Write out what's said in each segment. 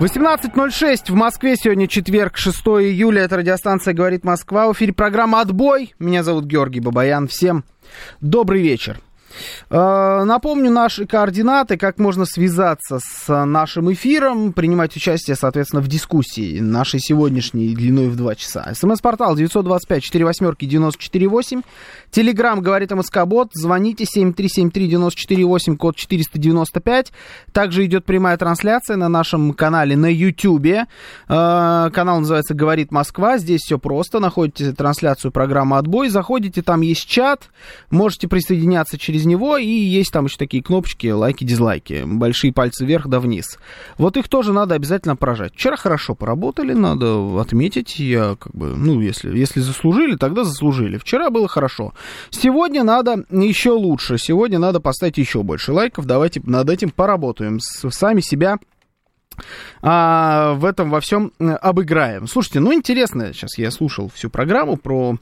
18.06 в Москве. Сегодня четверг, 6 июля. Это радиостанция «Говорит Москва». В эфире программа «Отбой». Меня зовут Георгий Бабаян. Всем добрый вечер. Э, напомню наши координаты, как можно связаться с нашим эфиром, принимать участие, соответственно, в дискуссии нашей сегодняшней длиной в 2 часа. СМС-портал 925-48-94-8. Телеграмм говорит МСК-бот. Звоните 7373-94-8, код 495. Также идет прямая трансляция на нашем канале на YouTube. Э, канал называется «Говорит Москва». Здесь все просто. Находите трансляцию программы «Отбой». Заходите, там есть чат. Можете присоединяться через него, и есть там еще такие кнопочки, лайки, дизлайки, большие пальцы вверх да вниз. Вот их тоже надо обязательно поражать. Вчера хорошо поработали, надо отметить, я как бы, ну, если, если заслужили, тогда заслужили. Вчера было хорошо. Сегодня надо еще лучше, сегодня надо поставить еще больше лайков, давайте над этим поработаем, сами себя а, в этом во всем обыграем. Слушайте, ну интересно, сейчас я слушал всю программу про,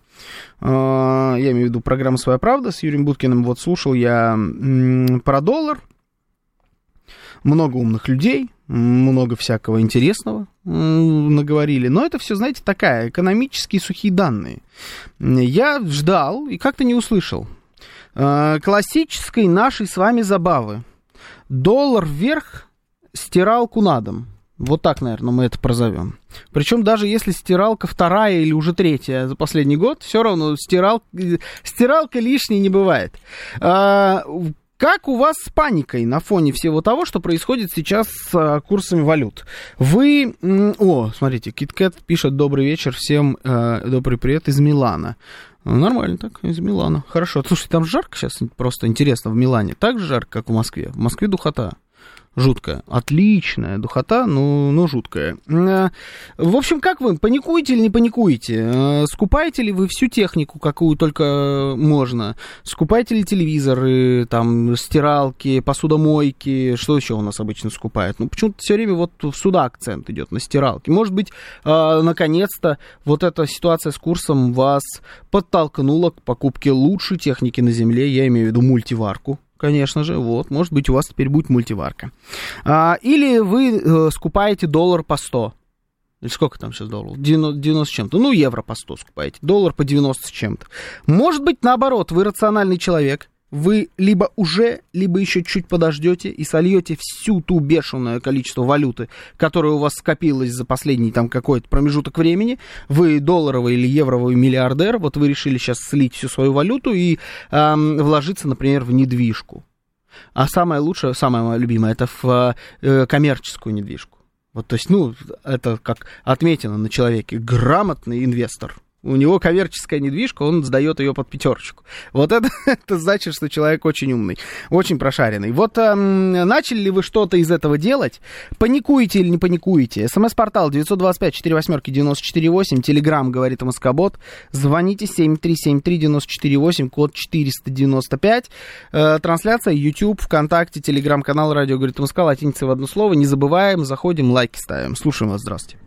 а, я имею в виду программу «Своя правда» с Юрием Буткиным, вот слушал я м, про доллар, много умных людей, много всякого интересного наговорили. Но это все, знаете, такая, экономические сухие данные. Я ждал и как-то не услышал. А, классической нашей с вами забавы. Доллар вверх, стиралку на дом. Вот так, наверное, мы это прозовем. Причем даже если стиралка вторая или уже третья за последний год, все равно стирал, стиралка лишней не бывает. Как у вас с паникой на фоне всего того, что происходит сейчас с а, курсами валют? Вы... О, смотрите, KitKat пишет «Добрый вечер, всем э, добрый привет из Милана». Нормально так, из Милана. Хорошо. Слушай, там жарко сейчас, просто интересно, в Милане. Так же жарко, как в Москве? В Москве духота жуткая. Отличная духота, но, но жуткая. Э, в общем, как вы, паникуете или не паникуете? Э, скупаете ли вы всю технику, какую только можно? Скупаете ли телевизоры, там, стиралки, посудомойки? Что еще у нас обычно скупают? Ну, почему-то все время вот сюда акцент идет, на стиралки. Может быть, э, наконец-то вот эта ситуация с курсом вас подтолкнула к покупке лучшей техники на Земле, я имею в виду мультиварку, Конечно же, вот, может быть, у вас теперь будет мультиварка. А, или вы э, скупаете доллар по 100. Или сколько там сейчас долларов? 90, 90 с чем-то. Ну, евро по 100 скупаете. Доллар по 90 с чем-то. Может быть, наоборот, вы рациональный человек вы либо уже, либо еще чуть подождете и сольете всю ту бешеное количество валюты, которое у вас скопилось за последний там какой-то промежуток времени. Вы долларовый или евровый миллиардер, вот вы решили сейчас слить всю свою валюту и эм, вложиться, например, в недвижку. А самое лучшее, самое мое любимое, это в э, коммерческую недвижку. Вот, то есть, ну, это как отметено на человеке, грамотный инвестор – у него коммерческая недвижка, он сдает ее под пятерочку. Вот это, это значит, что человек очень умный, очень прошаренный. Вот эм, начали ли вы что-то из этого делать? Паникуете или не паникуете? СМС-портал 925-48-94-8, Телеграмм, говорит МСК-бот. Звоните 7373-94-8, код 495. Э, трансляция YouTube, ВКонтакте, Телеграм-канал Радио, говорит МСК, латиница в одно слово. Не забываем, заходим, лайки ставим. Слушаем вас, здравствуйте.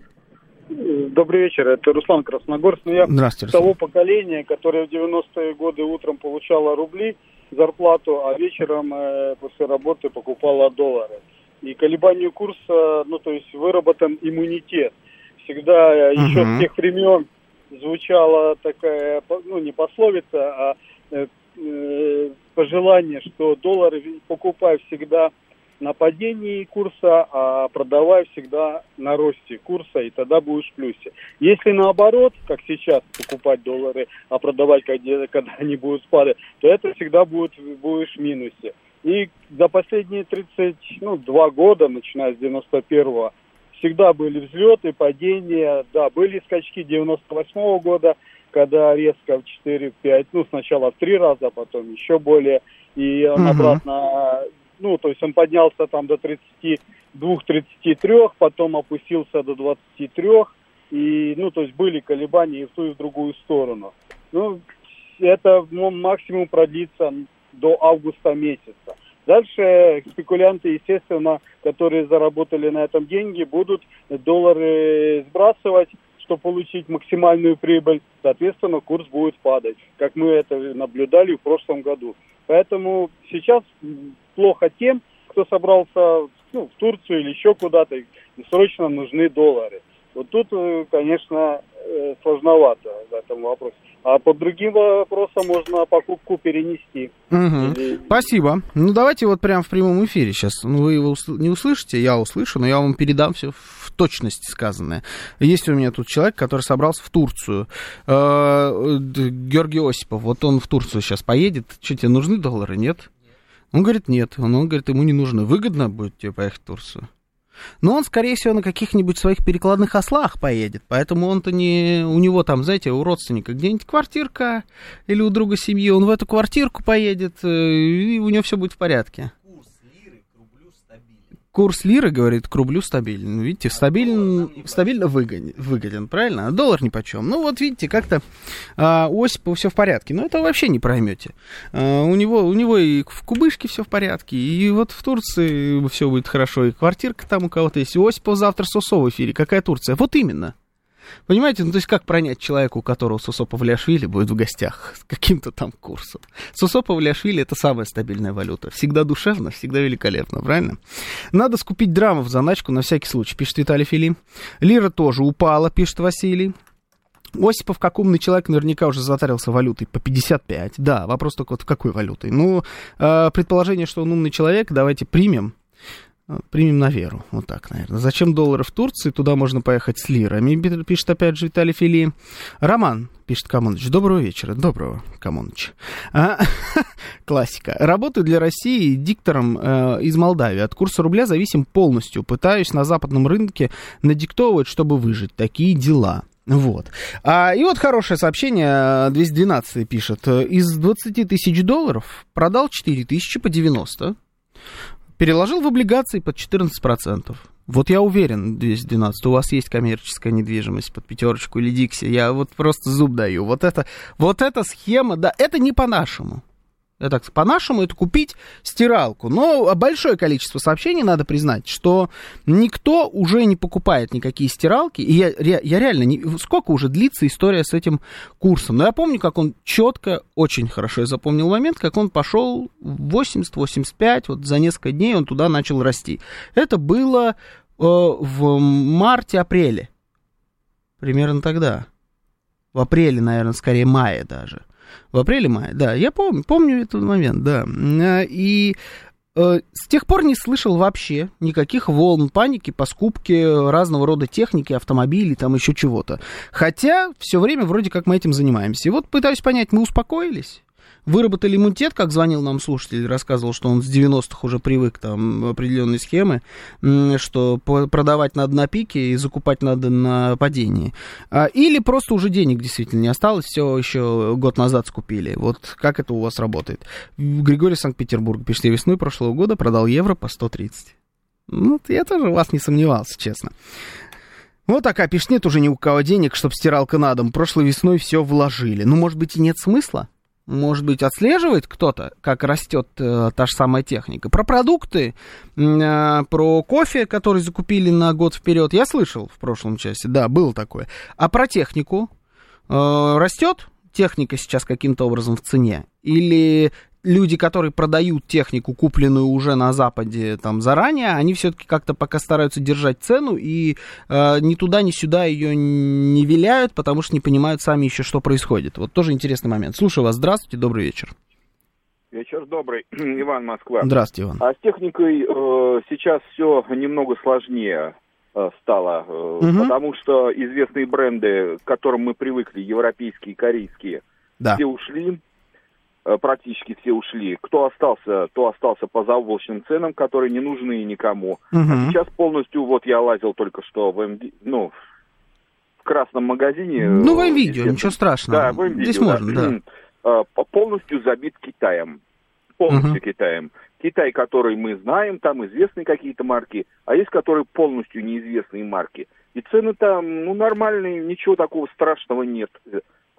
Добрый вечер, это Руслан Красногорск. Ну, я Здравствуйте, того поколения, которое в 90-е годы утром получало рубли, зарплату, а вечером э, после работы покупала доллары. И колебанию курса, ну, то есть выработан иммунитет. Всегда uh-huh. еще с тех времен звучала такая, ну, не пословица, а э, э, пожелание, что доллары покупай всегда на падении курса, а продавай всегда на росте курса, и тогда будешь в плюсе. Если наоборот, как сейчас, покупать доллары, а продавать, когда, когда они будут спадать, то это всегда будет, будешь в минусе. И за последние 32 ну, года, начиная с 91-го, всегда были взлеты, падения, да, были скачки 98 -го года, когда резко в 4-5, ну, сначала в три раза, а потом еще более, и он угу. обратно ну, то есть он поднялся там до 32-33, потом опустился до 23, и, ну, то есть были колебания и в ту, и в другую сторону. Ну, это ну, максимум продлится до августа месяца. Дальше спекулянты, естественно, которые заработали на этом деньги, будут доллары сбрасывать, чтобы получить максимальную прибыль. Соответственно, курс будет падать, как мы это наблюдали в прошлом году. Поэтому сейчас плохо тем, кто собрался ну, в Турцию или еще куда-то, и срочно нужны доллары. Вот тут, э, конечно, э, сложновато в этом вопросе. А по другим вопросам можно покупку перенести. Угу. Или... Спасибо. Ну, давайте вот прямо в прямом эфире сейчас. Ну, вы его не услышите, я услышу, но я вам передам все в точности сказанное. Есть у меня тут человек, который собрался в Турцию. Э, Георгий Осипов, вот он в Турцию сейчас поедет. Что, тебе нужны доллары, нет? Он говорит, нет. Он, он говорит, ему не нужно. Выгодно будет тебе поехать в Турцию. Но он, скорее всего, на каких-нибудь своих перекладных ослах поедет. Поэтому он-то не... У него там, знаете, у родственника где-нибудь квартирка или у друга семьи. Он в эту квартирку поедет, э, и у него все будет в порядке курс лиры, говорит, к рублю стабилен. Ну, видите, стабилен, стабильно выгоден, выгоден, правильно? А доллар ни почем. Ну, вот видите, как-то а, у Осипова все в порядке. Но это вообще не проймете. А, у, него, у него и в Кубышке все в порядке, и вот в Турции все будет хорошо, и квартирка там у кого-то есть. У Осипова завтра Сосо в эфире. Какая Турция? Вот именно. Понимаете, ну то есть как пронять человека, у которого Сусо Павлиашвили будет в гостях с каким-то там курсом? Сусо Павлиашвили это самая стабильная валюта. Всегда душевно, всегда великолепно, правильно? Надо скупить драмов в заначку на всякий случай, пишет Виталий Филим. Лира тоже упала, пишет Василий. Осипов, как умный человек, наверняка уже затарился валютой по 55. Да, вопрос только вот в какой валютой. Ну, э, предположение, что он умный человек, давайте примем. Примем на веру. Вот так, наверное. Зачем доллары в Турции? Туда можно поехать с лирами, пишет опять же Виталий Фили. Роман, пишет Камоныч. Доброго вечера. Доброго, Камоныч. А, классика. Работаю для России диктором э, из Молдавии. От курса рубля зависим полностью. Пытаюсь на западном рынке надиктовывать, чтобы выжить. Такие дела. Вот. А, и вот хорошее сообщение, 212 пишет. Из 20 тысяч долларов продал 4 тысячи по 90 переложил в облигации под 14%. Вот я уверен, 212, у вас есть коммерческая недвижимость под пятерочку или Дикси. Я вот просто зуб даю. Вот это, вот эта схема, да, это не по-нашему. Это по-нашему это купить стиралку. Но большое количество сообщений, надо признать, что никто уже не покупает никакие стиралки. И я, я реально, не, сколько уже длится история с этим курсом. Но я помню, как он четко, очень хорошо я запомнил момент, как он пошел 80-85, вот за несколько дней он туда начал расти. Это было э, в марте-апреле. Примерно тогда. В апреле, наверное, скорее мае даже. В апреле-мае, да, я помню, помню этот момент, да. А, и э, с тех пор не слышал вообще никаких волн паники по скупке разного рода техники, автомобилей, там еще чего-то. Хотя все время вроде как мы этим занимаемся. И вот пытаюсь понять, мы успокоились? Выработали иммунитет, как звонил нам слушатель, рассказывал, что он с 90-х уже привык там определенные схемы, что продавать надо на пике и закупать надо на падении. А, или просто уже денег действительно не осталось, все еще год назад скупили. Вот как это у вас работает? Григорий Санкт-Петербург пишет, я весной прошлого года продал евро по 130. Ну, я тоже вас не сомневался, честно. Вот такая пишет, нет уже ни у кого денег, чтобы стиралка на дом. Прошлой весной все вложили. Ну, может быть, и нет смысла? Может быть, отслеживает кто-то, как растет э, та же самая техника. Про продукты, э, про кофе, который закупили на год вперед, я слышал в прошлом часе, да, было такое. А про технику э, растет техника сейчас каким-то образом в цене? Или люди, которые продают технику, купленную уже на Западе там заранее, они все-таки как-то пока стараются держать цену и э, ни туда, ни сюда ее не виляют, потому что не понимают сами еще, что происходит. Вот тоже интересный момент. Слушаю вас. Здравствуйте, добрый вечер. Вечер добрый, Иван Москва. Здравствуйте, Иван. А с техникой э, сейчас все немного сложнее э, стало, э, угу. потому что известные бренды, к которым мы привыкли, европейские, корейские, да. все ушли. Э, практически все ушли. Кто остался, то остался по заоблачным ценам, которые не нужны никому. Угу. А сейчас полностью, вот я лазил только что в МД, ну, в красном магазине. Ну, в видео, ничего страшного. Да, в Здесь да. можно, да. Э, полностью забит Китаем. Полностью угу. Китаем. Китай, который мы знаем, там известные какие-то марки, а есть которые полностью неизвестные марки. И цены там, ну, нормальные, ничего такого страшного нет.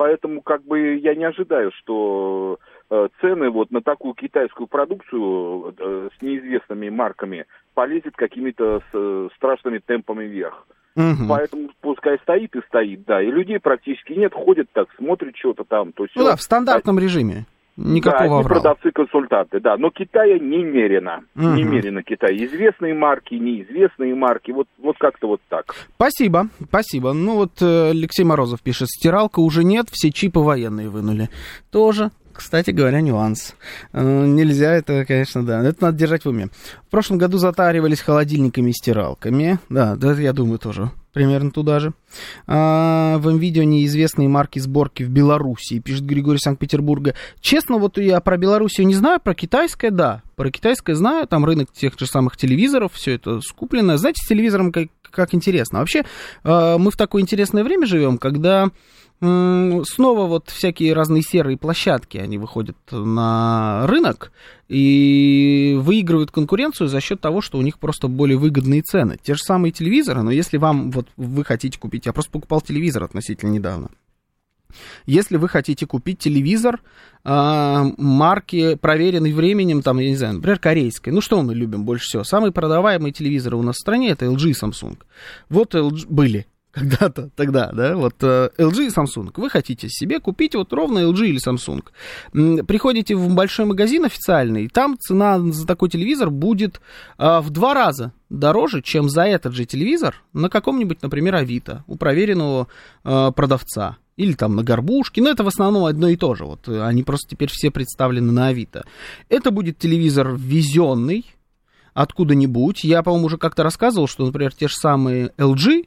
Поэтому, как бы, я не ожидаю, что э, цены вот на такую китайскую продукцию э, с неизвестными марками полезет какими-то э, страшными темпами вверх. Угу. Поэтому пускай стоит и стоит, да. И людей практически нет, ходят так, смотрят что-то там. То есть, ну да, в стандартном а... режиме. Никакого да, продавцы-консультанты, да. Но Китая немерено. Угу. Немерено Китай. Известные марки, неизвестные марки. Вот, вот как-то вот так. Спасибо, спасибо. Ну вот э, Алексей Морозов пишет, стиралка уже нет, все чипы военные вынули. Тоже кстати говоря, нюанс. Э, нельзя это, конечно, да. Это надо держать в уме. В прошлом году затаривались холодильниками и стиралками. Да, да, я думаю, тоже примерно туда же. А, в видео неизвестные марки сборки в Белоруссии, пишет Григорий Санкт-Петербурга. Честно, вот я про Белоруссию не знаю, про китайское, да. Про китайское знаю, там рынок тех же самых телевизоров, все это скуплено. Знаете, с телевизором как, как интересно. Вообще, а, мы в такое интересное время живем, когда снова вот всякие разные серые площадки, они выходят на рынок и выигрывают конкуренцию за счет того, что у них просто более выгодные цены. Те же самые телевизоры, но если вам, вот вы хотите купить, я просто покупал телевизор относительно недавно. Если вы хотите купить телевизор э, марки, проверенный временем, там, я не знаю, например, корейской, ну что мы любим больше всего? Самые продаваемые телевизоры у нас в стране это LG и Samsung. Вот LG были, когда-то, тогда, да, вот э, LG и Samsung. Вы хотите себе купить вот ровно LG или Samsung. Приходите в большой магазин официальный, там цена за такой телевизор будет а, в два раза дороже, чем за этот же телевизор на каком-нибудь, например, Авито, у проверенного а, продавца. Или там на горбушке, но это в основном одно и то же. Вот они просто теперь все представлены на Авито. Это будет телевизор везенный откуда-нибудь. Я, по-моему, уже как-то рассказывал, что, например, те же самые LG,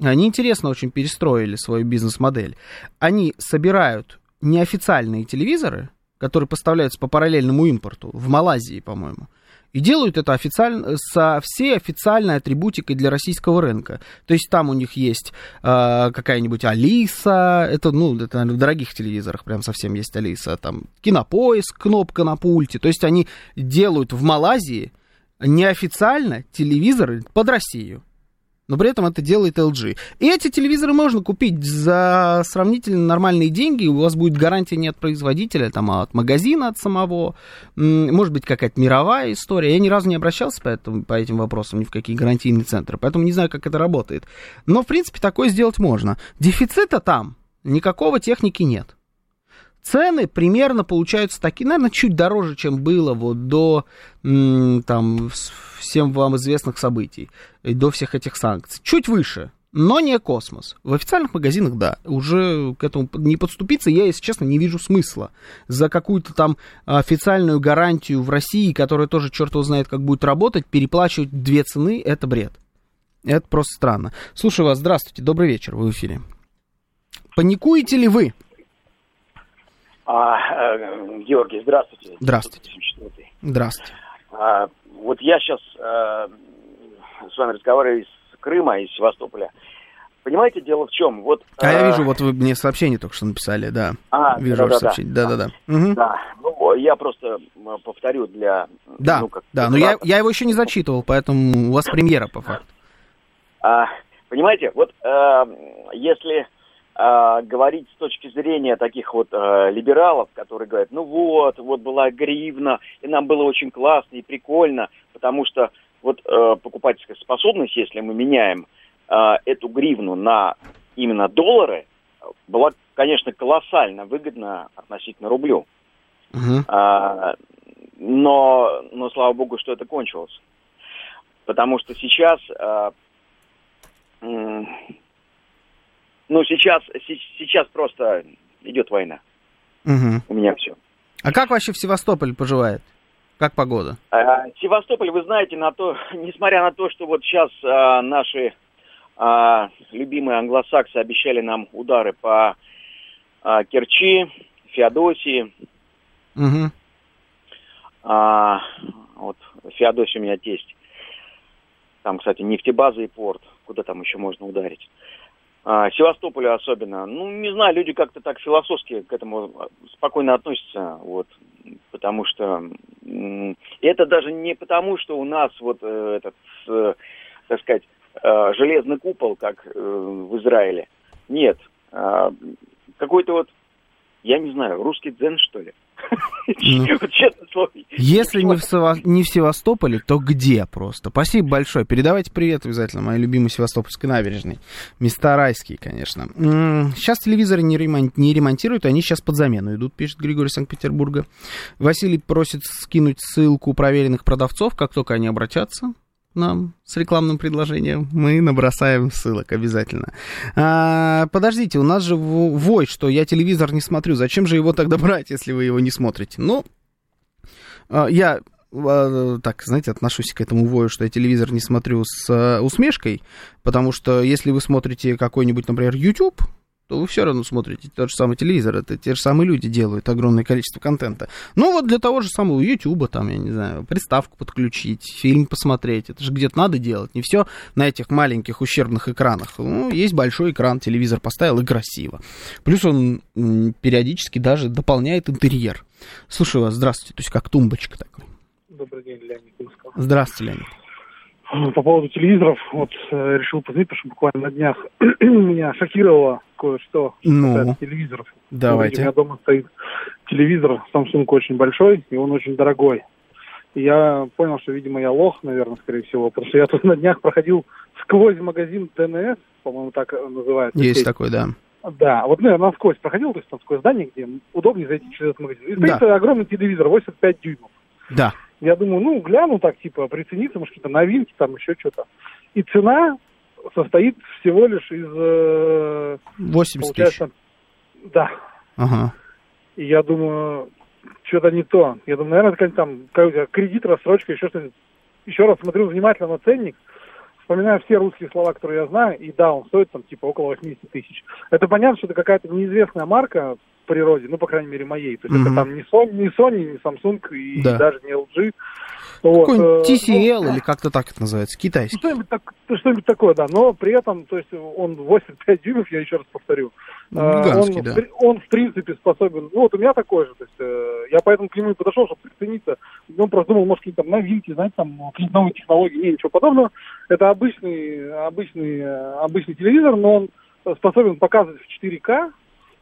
они интересно очень перестроили свою бизнес-модель. Они собирают неофициальные телевизоры, которые поставляются по параллельному импорту, в Малайзии, по-моему, и делают это официально, со всей официальной атрибутикой для российского рынка. То есть там у них есть э, какая-нибудь Алиса, это, ну, это, наверное, в дорогих телевизорах прям совсем есть Алиса, там кинопоиск, кнопка на пульте. То есть они делают в Малайзии неофициально телевизоры под Россию но при этом это делает LG. И эти телевизоры можно купить за сравнительно нормальные деньги, у вас будет гарантия не от производителя, там, а от магазина, от самого, может быть, какая-то мировая история. Я ни разу не обращался по, этому, по этим вопросам ни в какие гарантийные центры, поэтому не знаю, как это работает. Но, в принципе, такое сделать можно. Дефицита там никакого техники нет. Цены примерно получаются такие, наверное, чуть дороже, чем было вот до там, всем вам известных событий, и до всех этих санкций. Чуть выше, но не космос. В официальных магазинах, да, уже к этому не подступиться, я, если честно, не вижу смысла. За какую-то там официальную гарантию в России, которая тоже черт его знает, как будет работать, переплачивать две цены, это бред. Это просто странно. Слушаю вас, здравствуйте, добрый вечер, вы в эфире. Паникуете ли вы? А, э, Георгий, здравствуйте. Здравствуйте. Здравствуйте. А, вот я сейчас а, с вами разговариваю из Крыма, из Севастополя. Понимаете, дело в чем? Вот, а, я вижу, вот вы мне сообщение только что написали, да. А, вижу да, ваше да, сообщение. Да, да, да. Да, угу. да. Ну, я просто повторю для... Да, ну, как, да, но я, я его еще не зачитывал, поэтому у вас премьера по факту. А, понимаете, вот э, если э, говорить с точки зрения таких вот э, либералов, которые говорят, ну вот, вот была гривна, и нам было очень классно и прикольно, потому что вот э, покупательская способность, если мы меняем э, эту гривну на именно доллары, была, конечно, колоссально выгодна относительно рублю. Uh-huh. А, но, но слава богу, что это кончилось. Потому что сейчас а, ну, сейчас, сейчас просто идет война. Угу. У меня все. А как вообще в Севастополь поживает? Как погода? А, Севастополь, вы знаете, на то, несмотря на то, что вот сейчас а, наши а, любимые англосаксы обещали нам удары по а, Керчи, Феодосии. Угу. А, вот Феодосия у меня тесть. Там, кстати, нефтебаза и порт. Куда там еще можно ударить? А, Севастополю особенно. Ну, не знаю, люди как-то так философски к этому спокойно относятся, вот, потому что это даже не потому, что у нас вот э, этот, э, так сказать, э, железный купол, как в Израиле. Нет, а, какой-то вот, я не знаю, русский дзен, что ли. Ну, если не в, Сева... не в Севастополе, то где просто? Спасибо большое. Передавайте привет обязательно моей любимой Севастопольской набережной. Места райские, конечно. Сейчас телевизоры не, ремон... не ремонтируют, они сейчас под замену идут, пишет Григорий Санкт-Петербурга. Василий просит скинуть ссылку проверенных продавцов, как только они обратятся нам с рекламным предложением, мы набросаем ссылок обязательно. А, подождите, у нас же вой, что я телевизор не смотрю. Зачем же его тогда брать, если вы его не смотрите? Ну, а, я а, так, знаете, отношусь к этому вою, что я телевизор не смотрю с а, усмешкой, потому что если вы смотрите какой-нибудь, например, YouTube, то вы все равно смотрите тот же самый телевизор, это те же самые люди делают огромное количество контента. Ну вот для того же самого Ютуба, там, я не знаю, приставку подключить, фильм посмотреть, это же где-то надо делать, не все на этих маленьких ущербных экранах. Ну, есть большой экран, телевизор поставил и красиво. Плюс он периодически даже дополняет интерьер. Слушаю вас, здравствуйте, то есть как тумбочка такой. Добрый день, Леонид Москва. Здравствуйте, Леонид. По поводу телевизоров, вот э, решил позвонить, потому что буквально на днях меня шокировало кое-что ну, телевизоров. Давайте. У меня дома стоит телевизор, Samsung очень большой, и он очень дорогой. И я понял, что, видимо, я лох, наверное, скорее всего, потому что я тут на днях проходил сквозь магазин ТНС, по-моему, так называется. Есть сеть. такой, да. Да, вот, наверное, насквозь проходил, то есть там сквозь здание, где удобнее зайти через этот магазин. И стоит да. огромный телевизор, 85 дюймов. Да. Я думаю, ну, гляну так, типа, прицениться, может, какие-то новинки, там еще что-то. И цена состоит всего лишь из... 80 э, тысяч. Да. Ага. И я думаю, что-то не то. Я думаю, наверное, какая-нибудь там какой кредит, рассрочка, еще что-нибудь. Еще раз смотрю внимательно на ценник, вспоминаю все русские слова, которые я знаю, и да, он стоит там типа около 80 тысяч. Это понятно, что это какая-то неизвестная марка, природе, ну, по крайней мере, моей. То есть mm-hmm. это там не Sony, не Sony, не Samsung и да. даже не LG. Вот. Какой-нибудь TCL э, или как-то так это называется, китайский. Что-нибудь, так, что-нибудь такое, да. Но при этом, то есть он 85 дюймов, я еще раз повторю. Ну, гигантский, он, да. он, в принципе, способен... Ну, вот у меня такой же. То есть э, я поэтому к нему и подошел, чтобы прицениться. Ну, просто думал, может, какие-то там новинки, знаете, там какие-то новые технологии. Не, ничего подобного. Это обычный, обычный, обычный телевизор, но он способен показывать в 4К,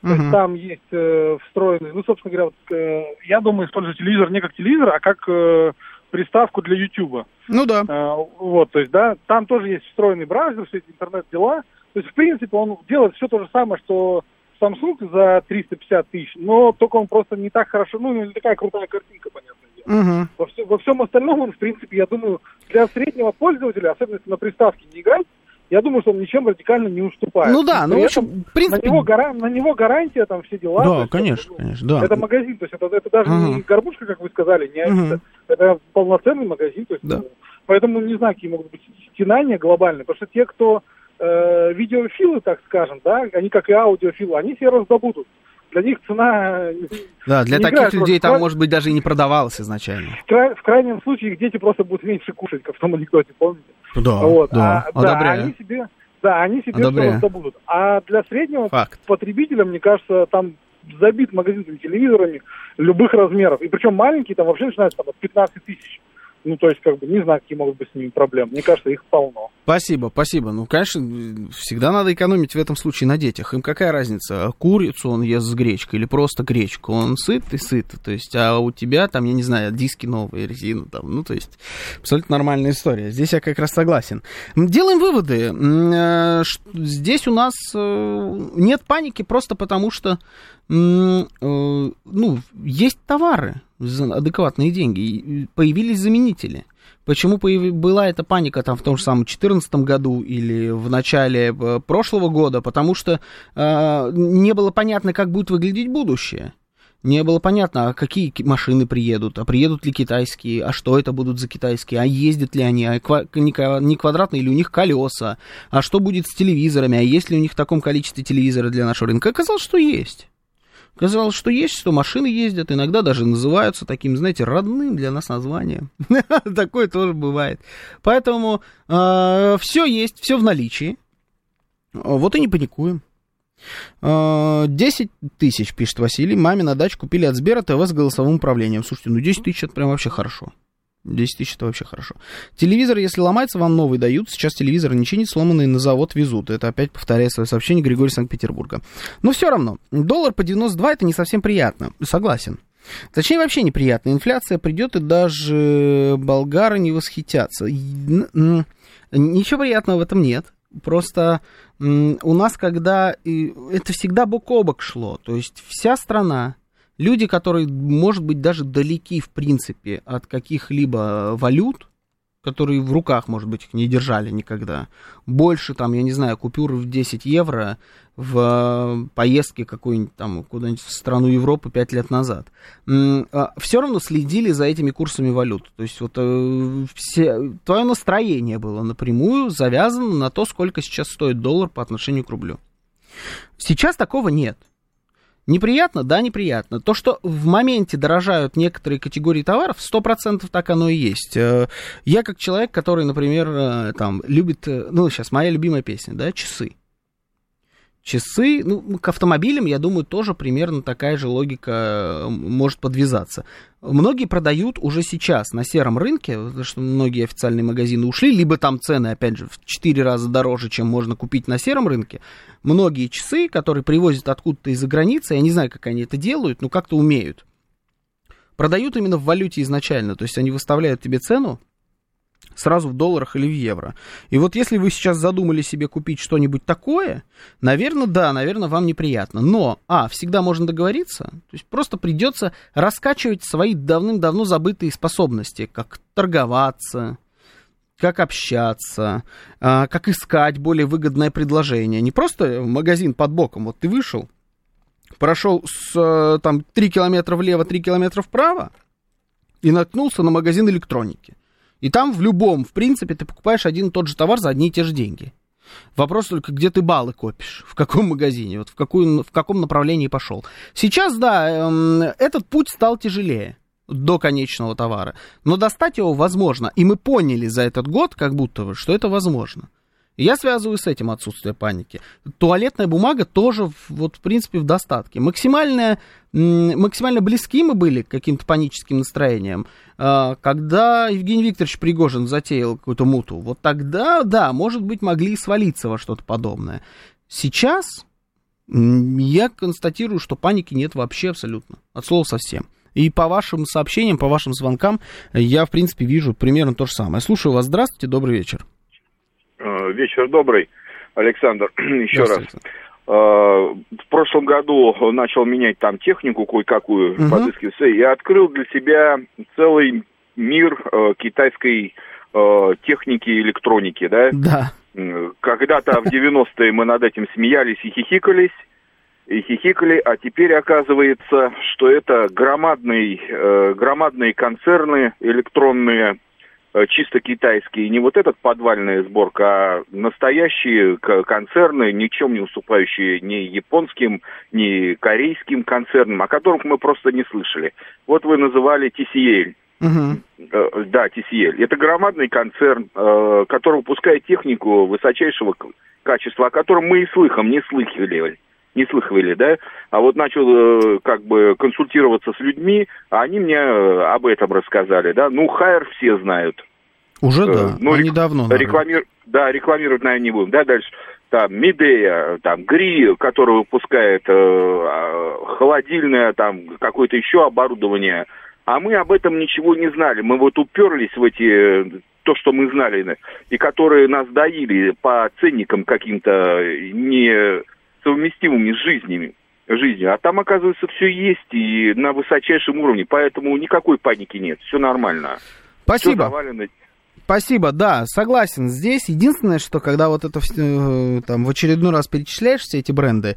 то есть там есть э, встроенный, ну, собственно говоря, вот, э, я думаю, использую телевизор не как телевизор, а как э, приставку для YouTube. Ну да. Э, вот, то есть, да, там тоже есть встроенный браузер, все эти интернет-дела. То есть, в принципе, он делает все то же самое, что Samsung за 350 тысяч, но только он просто не так хорошо, ну, не такая крутая картинка, понятно. Угу. Во, все, во всем остальном он, в принципе, я думаю, для среднего пользователя, особенно если на приставке не играть, я думаю, что он ничем радикально не уступает. Ну да, ну в общем, в принципе... На него, гора... на него гарантия, там все дела. Да, есть, конечно, это, конечно, да. Это магазин, то есть это, это даже uh не горбушка, как вы сказали, не uh это, это полноценный магазин. То есть, да. ну, поэтому не знаю, какие могут быть стенания глобальные, потому что те, кто э, видеофилы, так скажем, да, они как и аудиофилы, они все раздобудут для них цена... Да, для таких людей там, может быть, даже и не продавалось изначально. В, край, в крайнем случае их дети просто будут меньше кушать, как в том анекдоте, помните? Да, вот. да, а, да они себе, да, они себе Одобряю. что будут. А для среднего Факт. потребителя, мне кажется, там забит магазин телевизорами любых размеров. И причем маленькие там вообще начинаются там, от 15 тысяч. Ну, то есть, как бы, не знаю, какие могут быть с ними проблемы. Мне кажется, их полно. Спасибо, спасибо. Ну, конечно, всегда надо экономить в этом случае на детях. Им какая разница, курицу он ест с гречкой или просто гречку? Он сыт и сыт. То есть, а у тебя там, я не знаю, диски новые, резина там. Ну, то есть, абсолютно нормальная история. Здесь я как раз согласен. Делаем выводы. Э, здесь у нас э, нет паники просто потому, что ну, есть товары за адекватные деньги, появились заменители. Почему появ... была эта паника там в том же самом 2014 году или в начале э, прошлого года? Потому что э, не было понятно, как будет выглядеть будущее. Не было понятно, а какие машины приедут, а приедут ли китайские, а что это будут за китайские, а ездят ли они, а не квадратные или у них колеса, а что будет с телевизорами, а есть ли у них в таком количестве телевизоры для нашего рынка. Оказалось, что есть. Казалось, что есть, что машины ездят, иногда даже называются таким, знаете, родным для нас названием. Такое тоже бывает. Поэтому э, все есть, все в наличии. Вот и не паникуем. 10 э, тысяч, пишет Василий, маме на дачу купили от Сбера ТВ с голосовым управлением. Слушайте, ну 10 тысяч это прям вообще хорошо. 10 тысяч это вообще хорошо. Телевизор, если ломается, вам новый дают. Сейчас телевизор не чинит, сломанный на завод везут. Это опять повторяет свое сообщение Григорий Санкт-Петербурга. Но все равно, доллар по 92 это не совсем приятно. Согласен. Точнее, вообще неприятно. Инфляция придет, и даже болгары не восхитятся. Ничего приятного в этом нет. Просто у нас, когда... Это всегда бок о бок шло. То есть вся страна, люди, которые, может быть, даже далеки, в принципе, от каких-либо валют, которые в руках, может быть, их не держали никогда. Больше, там, я не знаю, купюр в 10 евро в э, поездке какой-нибудь там куда-нибудь в страну Европы 5 лет назад. А, Все равно следили за этими курсами валют. То есть вот э, все, твое настроение было напрямую завязано на то, сколько сейчас стоит доллар по отношению к рублю. Сейчас такого нет. Неприятно? Да, неприятно. То, что в моменте дорожают некоторые категории товаров, 100% так оно и есть. Э, я как человек, который, например, э, там, любит, э, ну, сейчас моя любимая песня, да, часы. Часы, ну, к автомобилям, я думаю, тоже примерно такая же логика может подвязаться. Многие продают уже сейчас на сером рынке, потому что многие официальные магазины ушли, либо там цены, опять же, в 4 раза дороже, чем можно купить на сером рынке. Многие часы, которые привозят откуда-то из-за границы, я не знаю, как они это делают, но как-то умеют, продают именно в валюте изначально. То есть они выставляют тебе цену, сразу в долларах или в евро. И вот если вы сейчас задумали себе купить что-нибудь такое, наверное, да, наверное, вам неприятно. Но, а, всегда можно договориться, то есть просто придется раскачивать свои давным-давно забытые способности, как торговаться, как общаться, а, как искать более выгодное предложение. Не просто магазин под боком, вот ты вышел, прошел с, э, там 3 километра влево, 3 километра вправо, и наткнулся на магазин электроники. И там в любом, в принципе, ты покупаешь один и тот же товар за одни и те же деньги. Вопрос только, где ты баллы копишь, в каком магазине, вот в, какую, в каком направлении пошел. Сейчас, да, эм, этот путь стал тяжелее до конечного товара, но достать его возможно. И мы поняли за этот год, как будто бы, что это возможно. Я связываю с этим отсутствие паники. Туалетная бумага тоже, вот, в принципе, в достатке. Максимально, максимально близки мы были к каким-то паническим настроениям. А, когда Евгений Викторович Пригожин затеял какую-то муту, вот тогда, да, может быть, могли свалиться во что-то подобное. Сейчас я констатирую, что паники нет вообще абсолютно. От слова совсем. И по вашим сообщениям, по вашим звонкам я, в принципе, вижу примерно то же самое. Слушаю вас. Здравствуйте, добрый вечер. Э, вечер добрый, Александр. Еще раз. Э, в прошлом году начал менять там технику кое-какую, угу. подыскивать, и открыл для себя целый мир э, китайской техники и электроники, да? Да. Когда-то в 90-е мы над этим смеялись и хихикались, и хихикали, а теперь оказывается, что это громадные, громадные концерны электронные, Э, чисто китайские, не вот этот подвальная сборка, а настоящие концерны, ничем не уступающие ни японским, ни корейским концернам, о которых мы просто не слышали. Вот вы называли TCL. Uh-huh. Да, TCL. Это громадный концерн, э, который выпускает технику высочайшего качества, о котором мы и слыхом не слыхивали не слыхивали, да, а вот начал э, как бы консультироваться с людьми, а они мне э, об этом рассказали, да, ну, Хайер все знают. Уже, э, да, ну, они рек... давно. Рекламир... Да, рекламировать, наверное, не будем, да, дальше там Медея, там Гри, который выпускает э, а, холодильное, там какое-то еще оборудование, а мы об этом ничего не знали. Мы вот уперлись в эти то, что мы знали, и которые нас доили по ценникам каким-то не совместимыми с жизнями, жизнью. А там, оказывается, все есть и на высочайшем уровне, поэтому никакой паники нет, все нормально. Спасибо. Спасибо, да, согласен. Здесь единственное, что когда вот это э, там в очередной раз перечисляешь все эти бренды,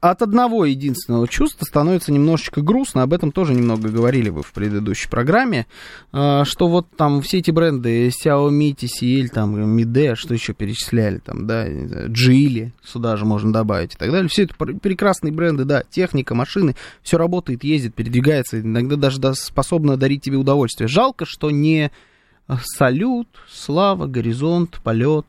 от одного единственного чувства становится немножечко грустно. Об этом тоже немного говорили вы в предыдущей программе, э, что вот там все эти бренды Xiaomi, TCL, там Mide, что еще перечисляли, там, да, Geely, сюда же можно добавить и так далее. Все это прекрасные бренды, да, техника, машины, все работает, ездит, передвигается, иногда даже способно дарить тебе удовольствие. Жалко, что не салют, слава, горизонт, полет.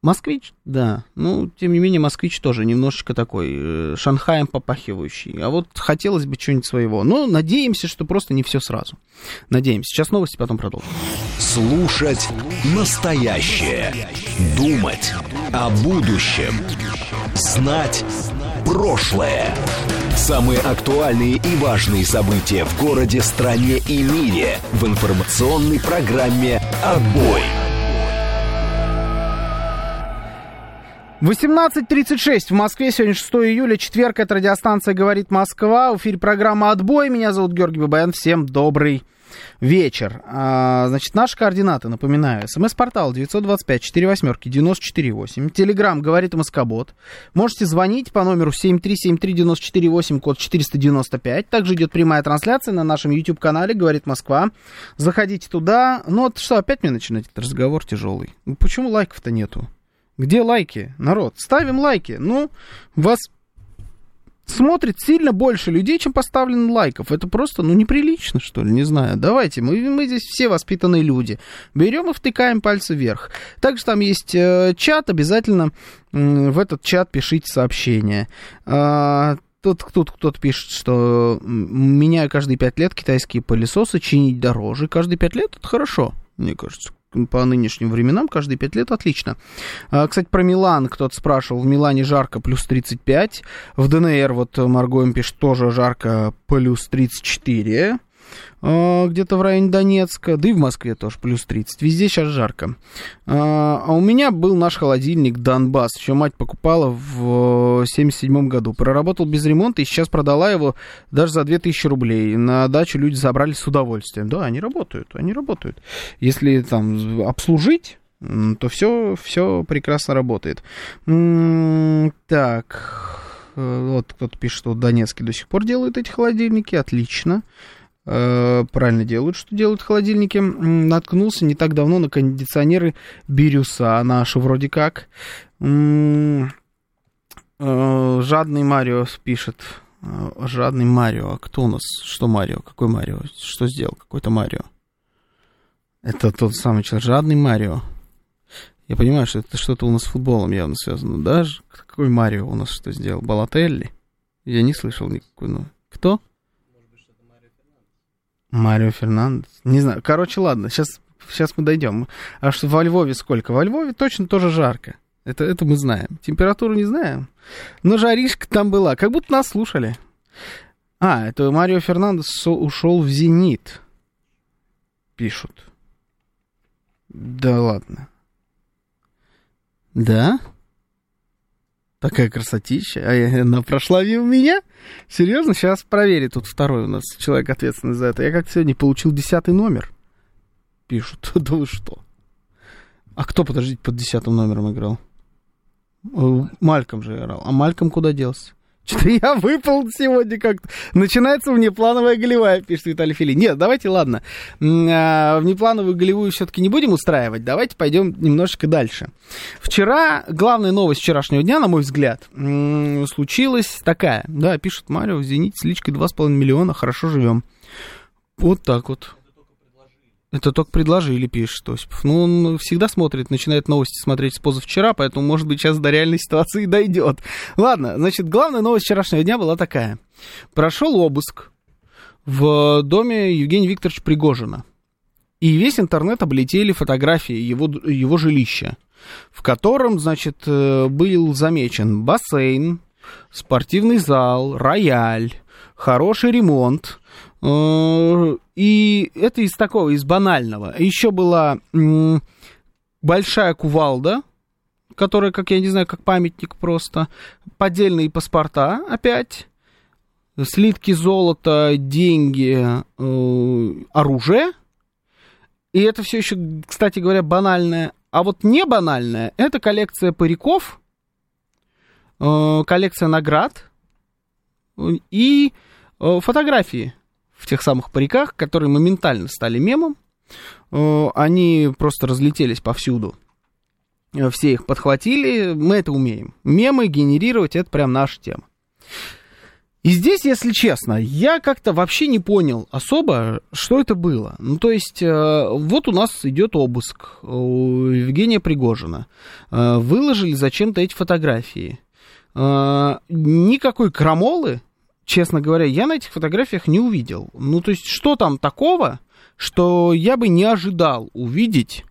Москвич, да. Ну, тем не менее, москвич тоже немножечко такой э, Шанхаем попахивающий. А вот хотелось бы чего-нибудь своего. Но надеемся, что просто не все сразу. Надеемся. Сейчас новости, потом продолжим. Слушать настоящее. Думать о будущем. Знать прошлое. Самые актуальные и важные события в городе, стране и мире в информационной программе «Отбой». 18.36 в Москве, сегодня 6 июля, четверг, это радиостанция «Говорит Москва», в эфире программа «Отбой», меня зовут Георгий Бабаян, всем добрый вечер. А, значит, наши координаты, напоминаю, смс-портал 925-48-94-8, телеграмм «Говорит Москобот», можете звонить по номеру 7373948, код 495, также идет прямая трансляция на нашем YouTube-канале «Говорит Москва», заходите туда, ну вот что, опять мне начинать этот разговор тяжелый, ну, почему лайков-то нету? Где лайки, народ? Ставим лайки. Ну, вас смотрит сильно больше людей, чем поставлено лайков. Это просто, ну, неприлично, что ли, не знаю. Давайте, мы, мы здесь все воспитанные люди. Берем и втыкаем пальцы вверх. Также там есть э, чат, обязательно э, в этот чат пишите сообщения. Э, Тут, кто-то пишет, что меняю каждые пять лет китайские пылесосы, чинить дороже. Каждые пять лет это хорошо, мне кажется по нынешним временам, каждые 5 лет отлично. А, кстати, про Милан кто-то спрашивал. В Милане жарко плюс 35. В ДНР вот Марго пишет тоже жарко плюс 34. А, где-то в районе Донецка, да и в Москве тоже плюс 30. Везде сейчас жарко. А, а у меня был наш холодильник Донбасс. Еще мать покупала в 77 году. Проработал без ремонта и сейчас продала его даже за 2000 рублей. На дачу люди забрали с удовольствием. Да, они работают, они работают. Если там обслужить то все, все прекрасно работает. Так, э, вот кто-то пишет, что Донецкий до сих пор делают эти холодильники, отлично. Э, правильно делают, что делают холодильники. Наткнулся не так давно на кондиционеры Бирюса, наши вроде как. Э, жадный Марио пишет. Э, жадный Марио. А кто у нас? Что Марио? Какой Марио? Что сделал? Какой-то Марио. Это тот самый человек. Жадный Марио. Я понимаю, что это что-то у нас с футболом явно связано. Даже какой Марио у нас что сделал? Балателли? Я не слышал никакой. Ну, кто? Марио Фернандес. Не знаю. Короче, ладно, сейчас, сейчас мы дойдем. А что во Львове сколько? Во Львове точно тоже жарко. Это, это мы знаем. Температуру не знаем. Но жаришка там была. Как будто нас слушали. А, это Марио Фернандес ушел в «Зенит». Пишут. Да ладно. Да? Такая красотища. А она прошла мимо меня? Серьезно? Сейчас проверит. Тут второй у нас человек ответственный за это. Я как сегодня получил десятый номер. Пишут. Да вы что? А кто, подождите, под десятым номером играл? Э, Мальком же играл. А Мальком куда делся? Что-то я выпал сегодня как-то. Начинается внеплановая голевая, пишет Виталий Фили. Нет, давайте, ладно. А, внеплановую голевую все-таки не будем устраивать. Давайте пойдем немножечко дальше. Вчера, главная новость вчерашнего дня, на мой взгляд, случилась такая. Да, пишет Марио, Зенит с личкой 2,5 миллиона, хорошо живем. Вот так вот. Это только предложили, пишет Осипов. Ну, он всегда смотрит, начинает новости смотреть с позавчера, поэтому, может быть, сейчас до реальной ситуации дойдет. Ладно, значит, главная новость вчерашнего дня была такая. Прошел обыск в доме Евгения Викторовича Пригожина. И весь интернет облетели фотографии его, его жилища, в котором, значит, э, был замечен бассейн, спортивный зал, рояль, хороший ремонт, Э, и это из такого, из банального. Еще была большая кувалда, которая, как я не знаю, как памятник просто. Поддельные паспорта опять. Слитки золота, деньги, э, оружие. И это все еще, кстати говоря, банальное. А вот не банальное, это коллекция париков, э, коллекция наград и фотографии в тех самых париках, которые моментально стали мемом. Э, они просто разлетелись повсюду. Э, все их подхватили. Мы это умеем. Мемы генерировать это прям наша тема. И здесь, если честно, я как-то вообще не понял особо, что это было. Ну, то есть, э, вот у нас идет обыск у Евгения Пригожина. Выложили зачем-то эти фотографии. Никакой крамолы, честно говоря, я на этих фотографиях не увидел. Ну, то есть, что там такого, что я бы не ожидал увидеть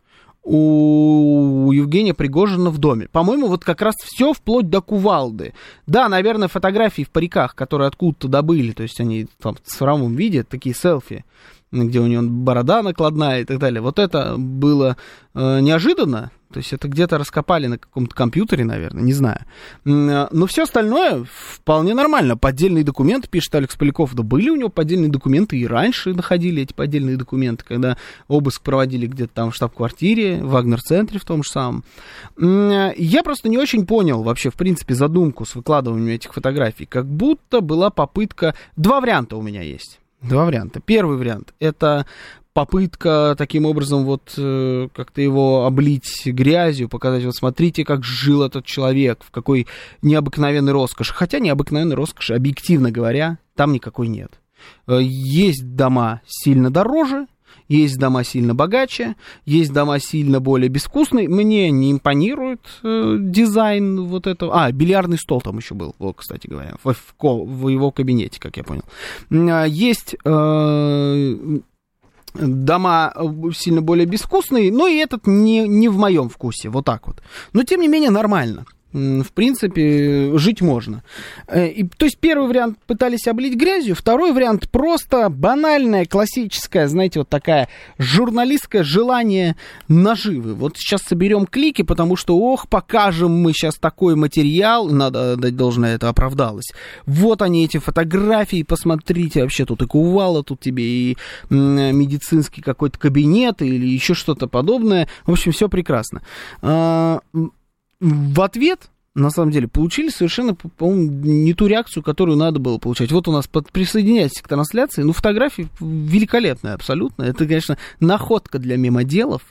у Евгения Пригожина в доме. По-моему, вот как раз все вплоть до кувалды. Да, наверное, фотографии в париках, которые откуда-то добыли, то есть они там в цифровом виде, такие селфи, где у него борода накладная и так далее. Вот это было э, неожиданно, то есть это где-то раскопали на каком-то компьютере, наверное, не знаю. Э, но все остальное вполне нормально. Поддельные документы, пишет Алекс Поляков, да были у него поддельные документы, и раньше находили эти поддельные документы, когда обыск проводили где-то там в штаб-квартире, в Вагнер-центре в том же самом. Э, я просто не очень понял вообще, в принципе, задумку с выкладыванием этих фотографий. Как будто была попытка... Два варианта у меня есть. Два варианта. Первый вариант это попытка таким образом вот э, как-то его облить грязью, показать, вот смотрите, как жил этот человек, в какой необыкновенной роскоши. Хотя необыкновенной роскоши, объективно говоря, там никакой нет. Э, есть дома сильно дороже, есть дома сильно богаче, есть дома сильно более безвкусные. Мне не импонирует э, дизайн вот этого. А, бильярдный стол там еще был, вот, кстати говоря, в, в, в его кабинете, как я понял. А, есть э, дома э, сильно более безвкусные, но и этот не, не в моем вкусе, вот так вот. Но, тем не менее, нормально в принципе, жить можно. Э, и, то есть первый вариант пытались облить грязью, второй вариант просто банальное, классическое, знаете, вот такая журналистское желание наживы. Вот сейчас соберем клики, потому что, ох, покажем мы сейчас такой материал, надо дать должное, это оправдалось. Вот они, эти фотографии, посмотрите, вообще тут и кувала, тут тебе и медицинский какой-то кабинет или еще что-то подобное. В общем, все прекрасно. В ответ на самом деле, получили совершенно, по-моему, не ту реакцию, которую надо было получать. Вот у нас под, присоединяйтесь к трансляции. Ну, фотографии великолепные абсолютно. Это, конечно, находка для мемоделов,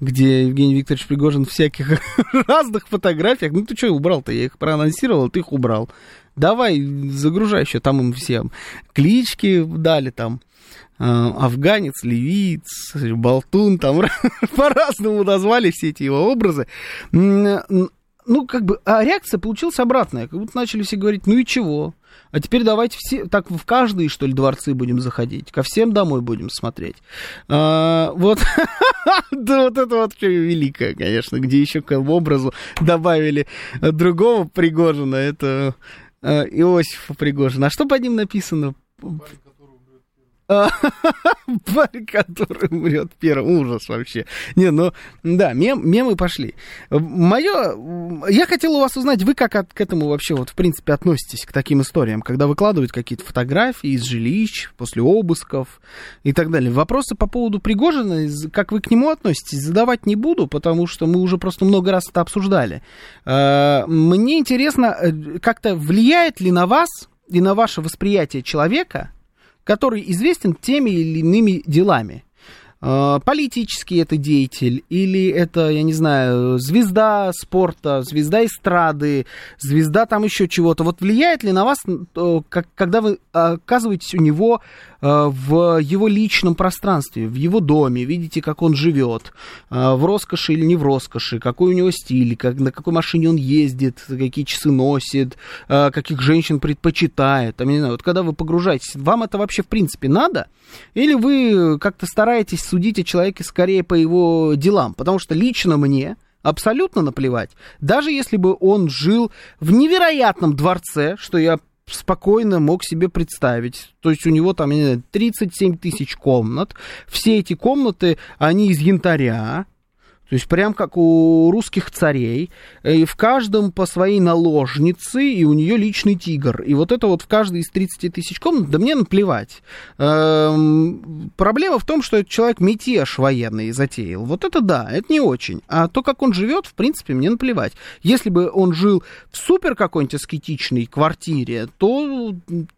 где Евгений Викторович Пригожин всяких разных фотографиях. Ну, ты что убрал-то? Я их проанонсировал, ты их убрал. Давай, загружай еще там им всем. Клички дали там афганец, ливиец, болтун, там по-разному назвали все эти его образы ну, как бы, а реакция получилась обратная. Как будто начали все говорить, ну и чего? А теперь давайте все, так в каждые, что ли, дворцы будем заходить, ко всем домой будем смотреть. А, вот, да, вот это вот великое, конечно, где еще к образу добавили другого Пригожина, это а, Иосифа Пригожина. А что под ним написано? Парень, который умрет первым. Ужас вообще. Не, ну, да, мем, мемы пошли. Мое... Я хотел у вас узнать, вы как от, к этому вообще, вот, в принципе, относитесь к таким историям, когда выкладывают какие-то фотографии из жилищ, после обысков и так далее. Вопросы по поводу Пригожина, как вы к нему относитесь, задавать не буду, потому что мы уже просто много раз это обсуждали. А, мне интересно, э, как-то влияет ли на вас и на ваше восприятие человека который известен теми или иными делами. А, политический это деятель, или это, я не знаю, звезда спорта, звезда эстрады, звезда там еще чего-то. Вот влияет ли на вас, когда вы оказываетесь у него в его личном пространстве, в его доме, видите, как он живет, э, в роскоши или не в роскоши, какой у него стиль, как, на какой машине он ездит, какие часы носит, каких женщин предпочитает. Там, не знаю, вот когда вы погружаетесь, вам это вообще в принципе надо? Или вы как-то стараетесь судить о человеке скорее по его делам, потому что лично мне абсолютно наплевать. Даже если бы он жил в невероятном дворце, что я спокойно мог себе представить. То есть у него там, не знаю, 37 тысяч комнат. Все эти комнаты, они из янтаря. То есть прям как у русских царей. И в каждом по своей наложнице, и у нее личный тигр. И вот это вот в каждой из 30 тысяч комнат, да мне наплевать. Эм, проблема в том, что этот человек мятеж военный затеял. Вот это да, это не очень. А то, как он живет, в принципе, мне наплевать. Если бы он жил в супер какой-нибудь аскетичной квартире, то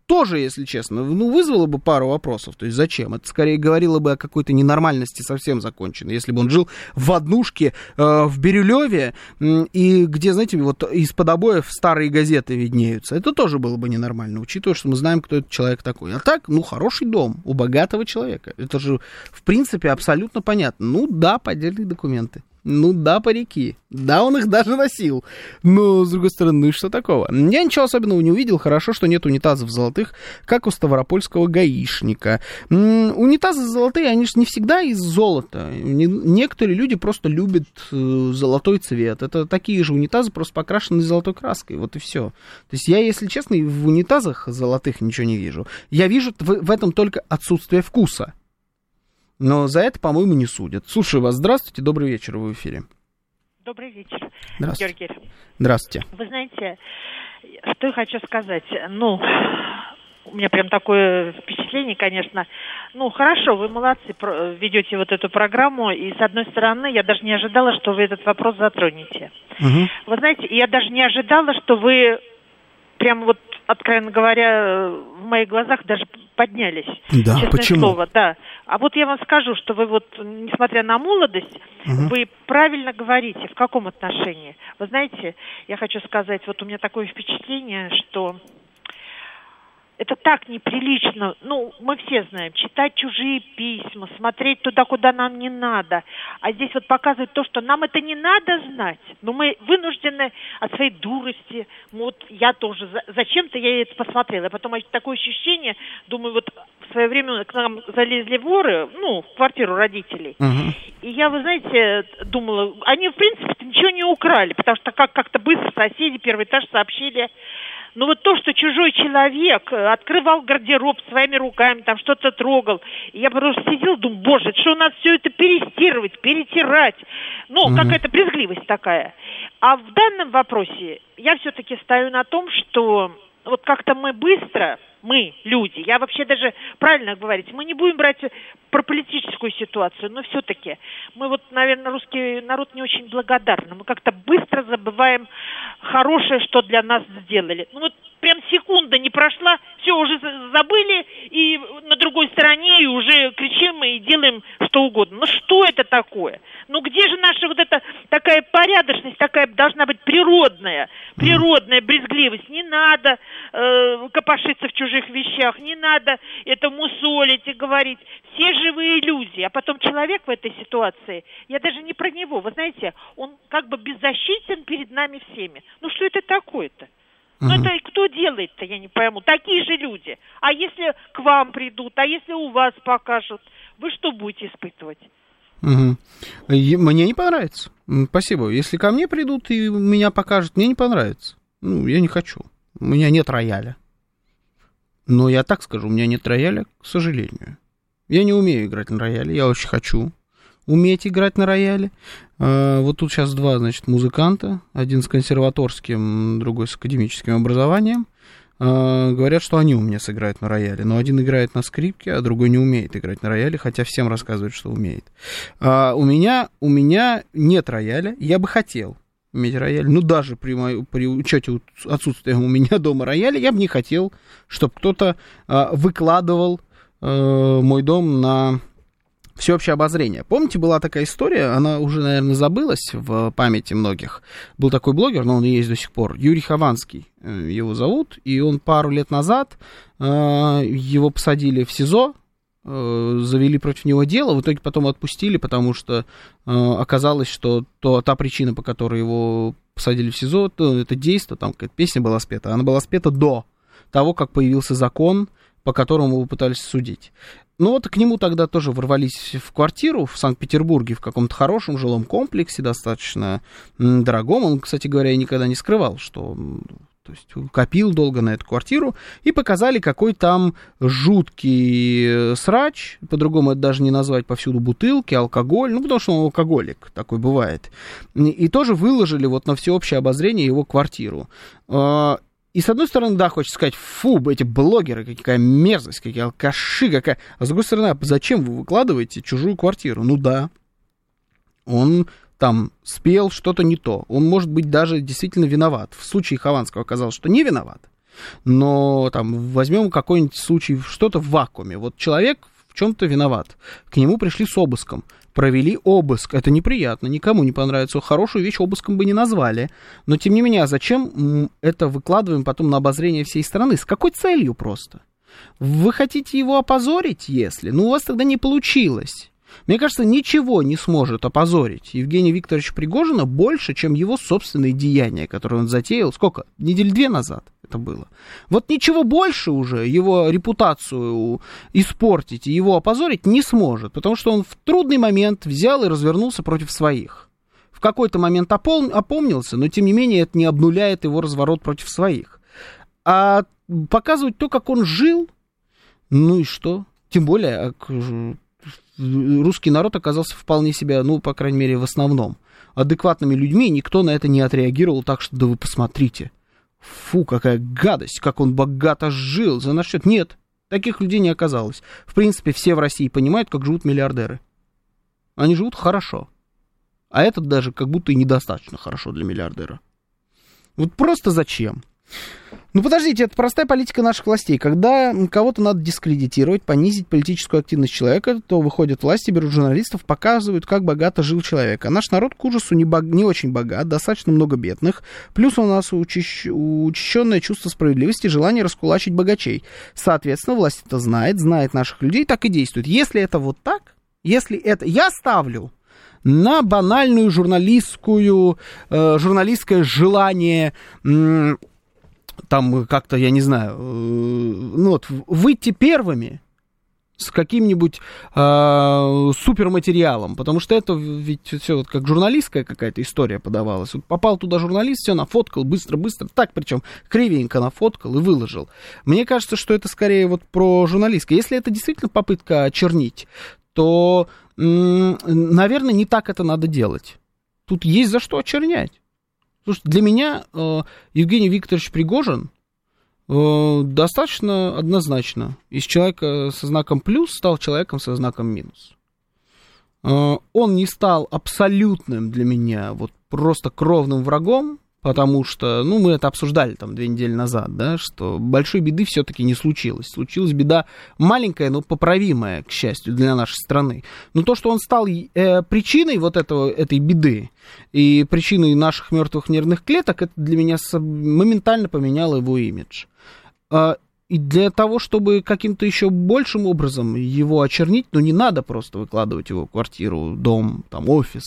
тоже, если честно, ну, вызвало бы пару вопросов. То есть зачем? Это скорее говорило бы о какой-то ненормальности совсем законченной. Если бы он жил в однушке э, в Бирюлеве, э, и где, знаете, вот из-под обоев старые газеты виднеются. Это тоже было бы ненормально, учитывая, что мы знаем, кто этот человек такой. А так, ну, хороший дом у богатого человека. Это же, в принципе, абсолютно понятно. Ну, да, поддельные документы. Ну да, парики. Да, он их даже носил. Но, с другой стороны, что такого? Я ничего особенного не увидел. Хорошо, что нет унитазов золотых, как у ставропольского гаишника. М-м, унитазы золотые, они же не всегда из золота. Не- некоторые люди просто любят э, золотой цвет. Это такие же унитазы, просто покрашены золотой краской. Вот и все. То есть я, если честно, в унитазах золотых ничего не вижу. Я вижу в, в этом только отсутствие вкуса. Но за это, по-моему, не судят. Слушаю вас. Здравствуйте, добрый вечер, вы в эфире. Добрый вечер, Здравствуйте. Георгий. Здравствуйте. Вы знаете, что я хочу сказать? Ну, у меня прям такое впечатление, конечно. Ну, хорошо, вы молодцы, ведете вот эту программу, и с одной стороны, я даже не ожидала, что вы этот вопрос затронете. Угу. Вы знаете, я даже не ожидала, что вы прям вот, откровенно говоря, в моих глазах даже поднялись. Да, честное почему? слово, да. А вот я вам скажу, что вы вот, несмотря на молодость, угу. вы правильно говорите. В каком отношении? Вы знаете, я хочу сказать, вот у меня такое впечатление, что это так неприлично. Ну, мы все знаем, читать чужие письма, смотреть туда, куда нам не надо. А здесь вот показывают то, что нам это не надо знать. Но мы вынуждены от своей дурости. Вот я тоже. Зачем-то я это посмотрела. А потом такое ощущение, думаю, вот в свое время к нам залезли воры, ну, в квартиру родителей. Угу. И я, вы знаете, думала, они, в принципе, ничего не украли, потому что как- как-то быстро соседи первый этаж сообщили но ну, вот то, что чужой человек э, открывал гардероб своими руками, там что-то трогал, я просто сидел, думаю, боже, что у нас все это перестирывать, перетирать. Ну, угу. какая-то брезгливость такая. А в данном вопросе я все-таки стою на том, что вот как-то мы быстро мы, люди, я вообще даже правильно говорить, мы не будем брать про политическую ситуацию, но все-таки мы вот, наверное, русский народ не очень благодарны. Мы как-то быстро забываем хорошее, что для нас сделали. Ну вот прям секунда не прошла, все уже забыли, и на другой стороне и уже кричим и делаем что угодно. Ну что это такое? Ну где же наша вот эта такая порядочность, такая должна быть природная, природная брезгливость? Не надо э, копошиться в чужих вещах, не надо это мусолить и говорить. Все живые люди, а потом человек в этой ситуации, я даже не про него, вы знаете, он как бы беззащитен перед нами всеми. Ну что это такое-то? Ну это кто делает-то, я не пойму. Такие же люди. А если к вам придут, а если у вас покажут, вы что будете испытывать? Угу. Мне не понравится. Спасибо. Если ко мне придут и меня покажут, мне не понравится. Ну, я не хочу. У меня нет рояля. Но я так скажу, у меня нет рояля, к сожалению. Я не умею играть на рояле, я очень хочу уметь играть на рояле. А, вот тут сейчас два, значит, музыканта, один с консерваторским, другой с академическим образованием. А, говорят, что они у меня сыграют на рояле, но один играет на скрипке, а другой не умеет играть на рояле, хотя всем рассказывают, что умеет. А, у меня, у меня нет рояля, я бы хотел иметь рояль, ну даже при, мою, при учете отсутствия у меня дома рояля, я бы не хотел, чтобы кто-то выкладывал э, мой дом на всеобщее обозрение. Помните, была такая история, она уже, наверное, забылась в памяти многих. Был такой блогер, но он и есть до сих пор, Юрий Хованский э, его зовут, и он пару лет назад, э, его посадили в СИЗО, э, завели против него дело, в итоге потом отпустили, потому что оказалось, что то, та причина, по которой его посадили в СИЗО, то, это действие, там какая-то песня была спета, она была спета до того, как появился закон, по которому его пытались судить. Ну вот к нему тогда тоже ворвались в квартиру в Санкт-Петербурге, в каком-то хорошем жилом комплексе, достаточно дорогом. Он, кстати говоря, никогда не скрывал, что то есть копил долго на эту квартиру, и показали, какой там жуткий э, срач, по-другому это даже не назвать, повсюду бутылки, алкоголь, ну, потому что он алкоголик, такой бывает. И тоже выложили вот на всеобщее обозрение его квартиру. И с одной стороны, да, хочется сказать, фу, эти блогеры, какая мерзость, какие алкаши, какая... А с другой стороны, а зачем вы выкладываете чужую квартиру? Ну да, он там спел что-то не то. Он, может быть, даже действительно виноват. В случае Хованского оказалось, что не виноват. Но там возьмем какой-нибудь случай, что-то в вакууме. Вот человек в чем-то виноват. К нему пришли с обыском. Провели обыск. Это неприятно, никому не понравится. Хорошую вещь обыском бы не назвали. Но тем не менее, а зачем это выкладываем потом на обозрение всей страны? С какой целью просто? Вы хотите его опозорить, если? Ну, у вас тогда не получилось. Мне кажется, ничего не сможет опозорить Евгения Викторовича Пригожина больше, чем его собственные деяния, которые он затеял. Сколько? Недель две назад это было. Вот ничего больше уже его репутацию испортить и его опозорить не сможет, потому что он в трудный момент взял и развернулся против своих. В какой-то момент опом- опомнился, но тем не менее это не обнуляет его разворот против своих. А показывать то, как он жил, ну и что? Тем более, а русский народ оказался вполне себе, ну, по крайней мере, в основном, адекватными людьми, никто на это не отреагировал так, что да вы посмотрите. Фу, какая гадость, как он богато жил, за наш счет. Нет, таких людей не оказалось. В принципе, все в России понимают, как живут миллиардеры. Они живут хорошо. А этот даже как будто и недостаточно хорошо для миллиардера. Вот просто зачем? Ну, подождите, это простая политика наших властей. Когда кого-то надо дискредитировать, понизить политическую активность человека, то выходят власти, берут журналистов, показывают, как богато жил человек. А наш народ к ужасу не, бог... не очень богат, достаточно много бедных. Плюс у нас учащ... учащенное чувство справедливости, желание раскулачить богачей. Соответственно, власть это знает, знает наших людей, так и действует. Если это вот так, если это... Я ставлю на банальную журналистскую, э, журналистское желание... Э, там как-то, я не знаю, э, ну вот, выйти первыми с каким-нибудь э, суперматериалом, потому что это ведь все вот как журналистская какая-то история подавалась. Вот попал туда журналист, все нафоткал быстро-быстро, так причем кривенько нафоткал и выложил. Мне кажется, что это скорее вот про журналистское. Если это действительно попытка очернить, то, наверное, не так это надо делать. Тут есть за что очернять. Слушайте, для меня э, Евгений Викторович Пригожин э, достаточно однозначно. Из человека со знаком плюс стал человеком со знаком минус. Э, он не стал абсолютным для меня, вот просто кровным врагом, потому что, ну, мы это обсуждали там две недели назад, да, что большой беды все-таки не случилось. Случилась беда маленькая, но поправимая, к счастью, для нашей страны. Но то, что он стал э, причиной вот этого, этой беды и причиной наших мертвых нервных клеток, это для меня моментально поменяло его имидж. Э, и для того, чтобы каким-то еще большим образом его очернить, ну, не надо просто выкладывать его квартиру, дом, там, офис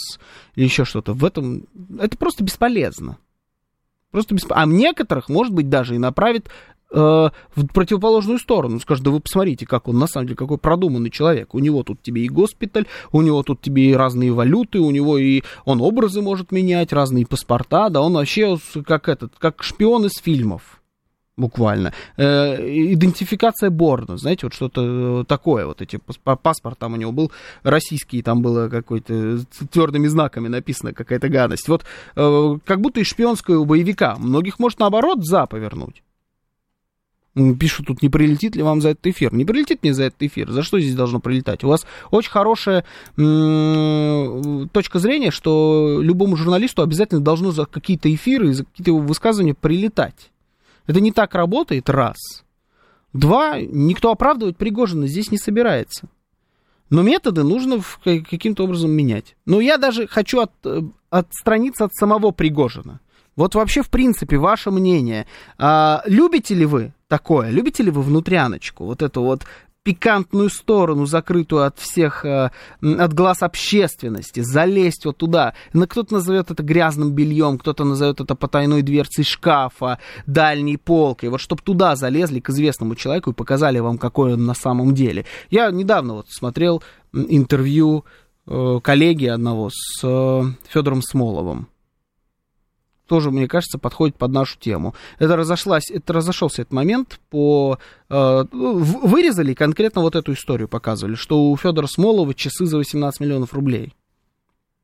или еще что-то. В этом это просто бесполезно. Просто бесп... А некоторых, может быть, даже и направит э, в противоположную сторону. Скажет, да вы посмотрите, как он на самом деле, какой продуманный человек. У него тут тебе и госпиталь, у него тут тебе и разные валюты, у него и он образы может менять, разные паспорта, да он вообще как этот, как шпион из фильмов буквально. Э, идентификация Борна, знаете, вот что-то такое, вот эти паспорт там у него был российский, там было какой-то твердыми знаками написано какая-то гадость. Вот э, как будто и шпионское у боевика. Многих может наоборот за повернуть. Пишут тут, не прилетит ли вам за этот эфир. Не прилетит мне за этот эфир. За что здесь должно прилетать? У вас очень хорошая м- точка зрения, что любому журналисту обязательно должно за какие-то эфиры, за какие-то его высказывания прилетать. Это не так работает, раз. Два, никто оправдывать Пригожина здесь не собирается. Но методы нужно каким-то образом менять. Но я даже хочу от, э, отстраниться от самого Пригожина. Вот вообще, в принципе, ваше мнение. А, любите ли вы такое? Любите ли вы внутряночку? Вот эту вот пикантную сторону, закрытую от всех, э, от глаз общественности, залезть вот туда. Кто-то назовет это грязным бельем, кто-то назовет это потайной дверцей шкафа, дальней полкой. Вот чтобы туда залезли к известному человеку и показали вам, какой он на самом деле. Я недавно вот смотрел интервью э, коллеги одного с э, Федором Смоловым тоже, мне кажется, подходит под нашу тему. Это разошлась, это разошелся этот момент по... Э, вырезали конкретно вот эту историю, показывали, что у Федора Смолова часы за 18 миллионов рублей.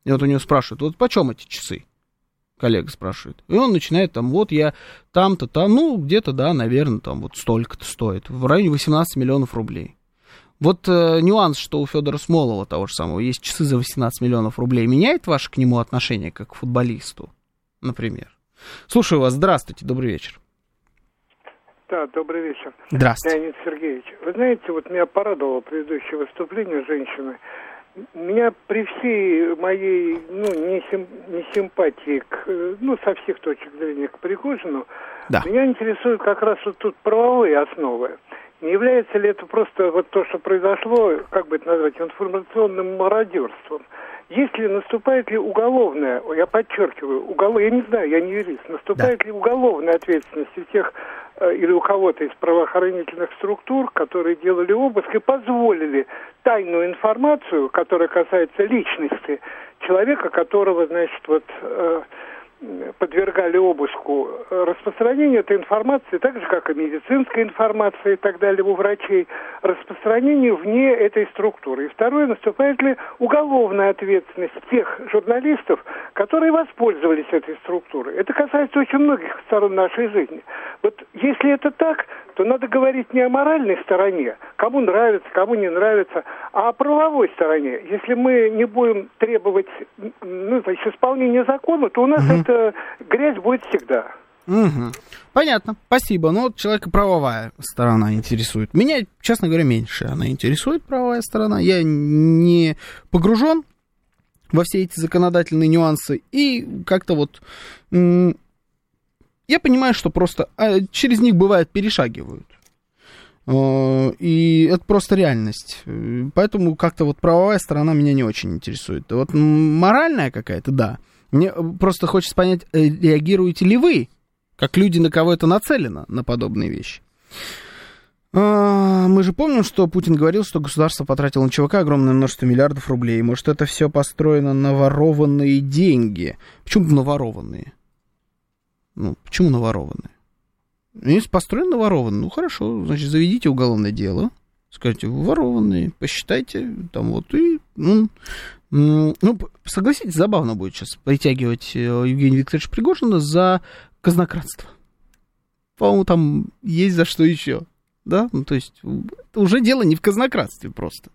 И вот у него спрашивают, вот почем эти часы? Коллега спрашивает. И он начинает там, вот я там-то, там, ну, где-то, да, наверное, там вот столько-то стоит. В районе 18 миллионов рублей. Вот э, нюанс, что у Федора Смолова того же самого есть часы за 18 миллионов рублей, меняет ваше к нему отношение как к футболисту? Например. Слушаю вас. Здравствуйте, добрый вечер. Да, добрый вечер. Здравствуйте. Леонид Сергеевич. Вы знаете, вот меня порадовало предыдущее выступление женщины. Меня при всей моей, ну, не, сим, не симпатии к, ну, со всех точек зрения к Пригожину, да. меня интересуют как раз вот тут правовые основы. Не является ли это просто вот то, что произошло, как бы это назвать, информационным мародерством? Если наступает ли уголовная, я подчеркиваю, уголов, я не знаю, я не юрист, наступает да. ли уголовная ответственность у тех э, или у кого-то из правоохранительных структур, которые делали обыск и позволили тайную информацию, которая касается личности человека, которого, значит, вот э, подвергали обыску распространению этой информации, так же, как и медицинской информации и так далее у врачей, распространению вне этой структуры. И второе, наступает ли уголовная ответственность тех журналистов, которые воспользовались этой структурой. Это касается очень многих сторон нашей жизни. Вот если это так, то надо говорить не о моральной стороне, кому нравится, кому не нравится, а о правовой стороне. Если мы не будем требовать ну, значит, исполнения закона, то у нас угу. Эта грязь будет всегда. Угу. Понятно, спасибо. Ну, вот правовая сторона интересует. Меня, честно говоря, меньше она интересует, правовая сторона. Я не погружен во все эти законодательные нюансы. И как-то вот я понимаю, что просто а, через них бывает перешагивают. А, и это просто реальность. Поэтому как-то вот правовая сторона меня не очень интересует. Вот моральная какая-то, да. Мне просто хочется понять, э, реагируете ли вы, как люди, на кого это нацелено, на подобные вещи. А, мы же помним, что Путин говорил, что государство потратило на ЧВК огромное множество миллиардов рублей. Может, это все построено на ворованные деньги? Почему наворованные? Ну, почему наворованные? Ну, если построен наворованный, ну хорошо, значит, заведите уголовное дело, скажите, ворованные, посчитайте, там вот, и, ну, ну, согласитесь, забавно будет сейчас притягивать э, Евгения Викторовича Пригожина за казнократство. По-моему, там есть за что еще, да? Ну, то есть, уже дело не в казнократстве просто.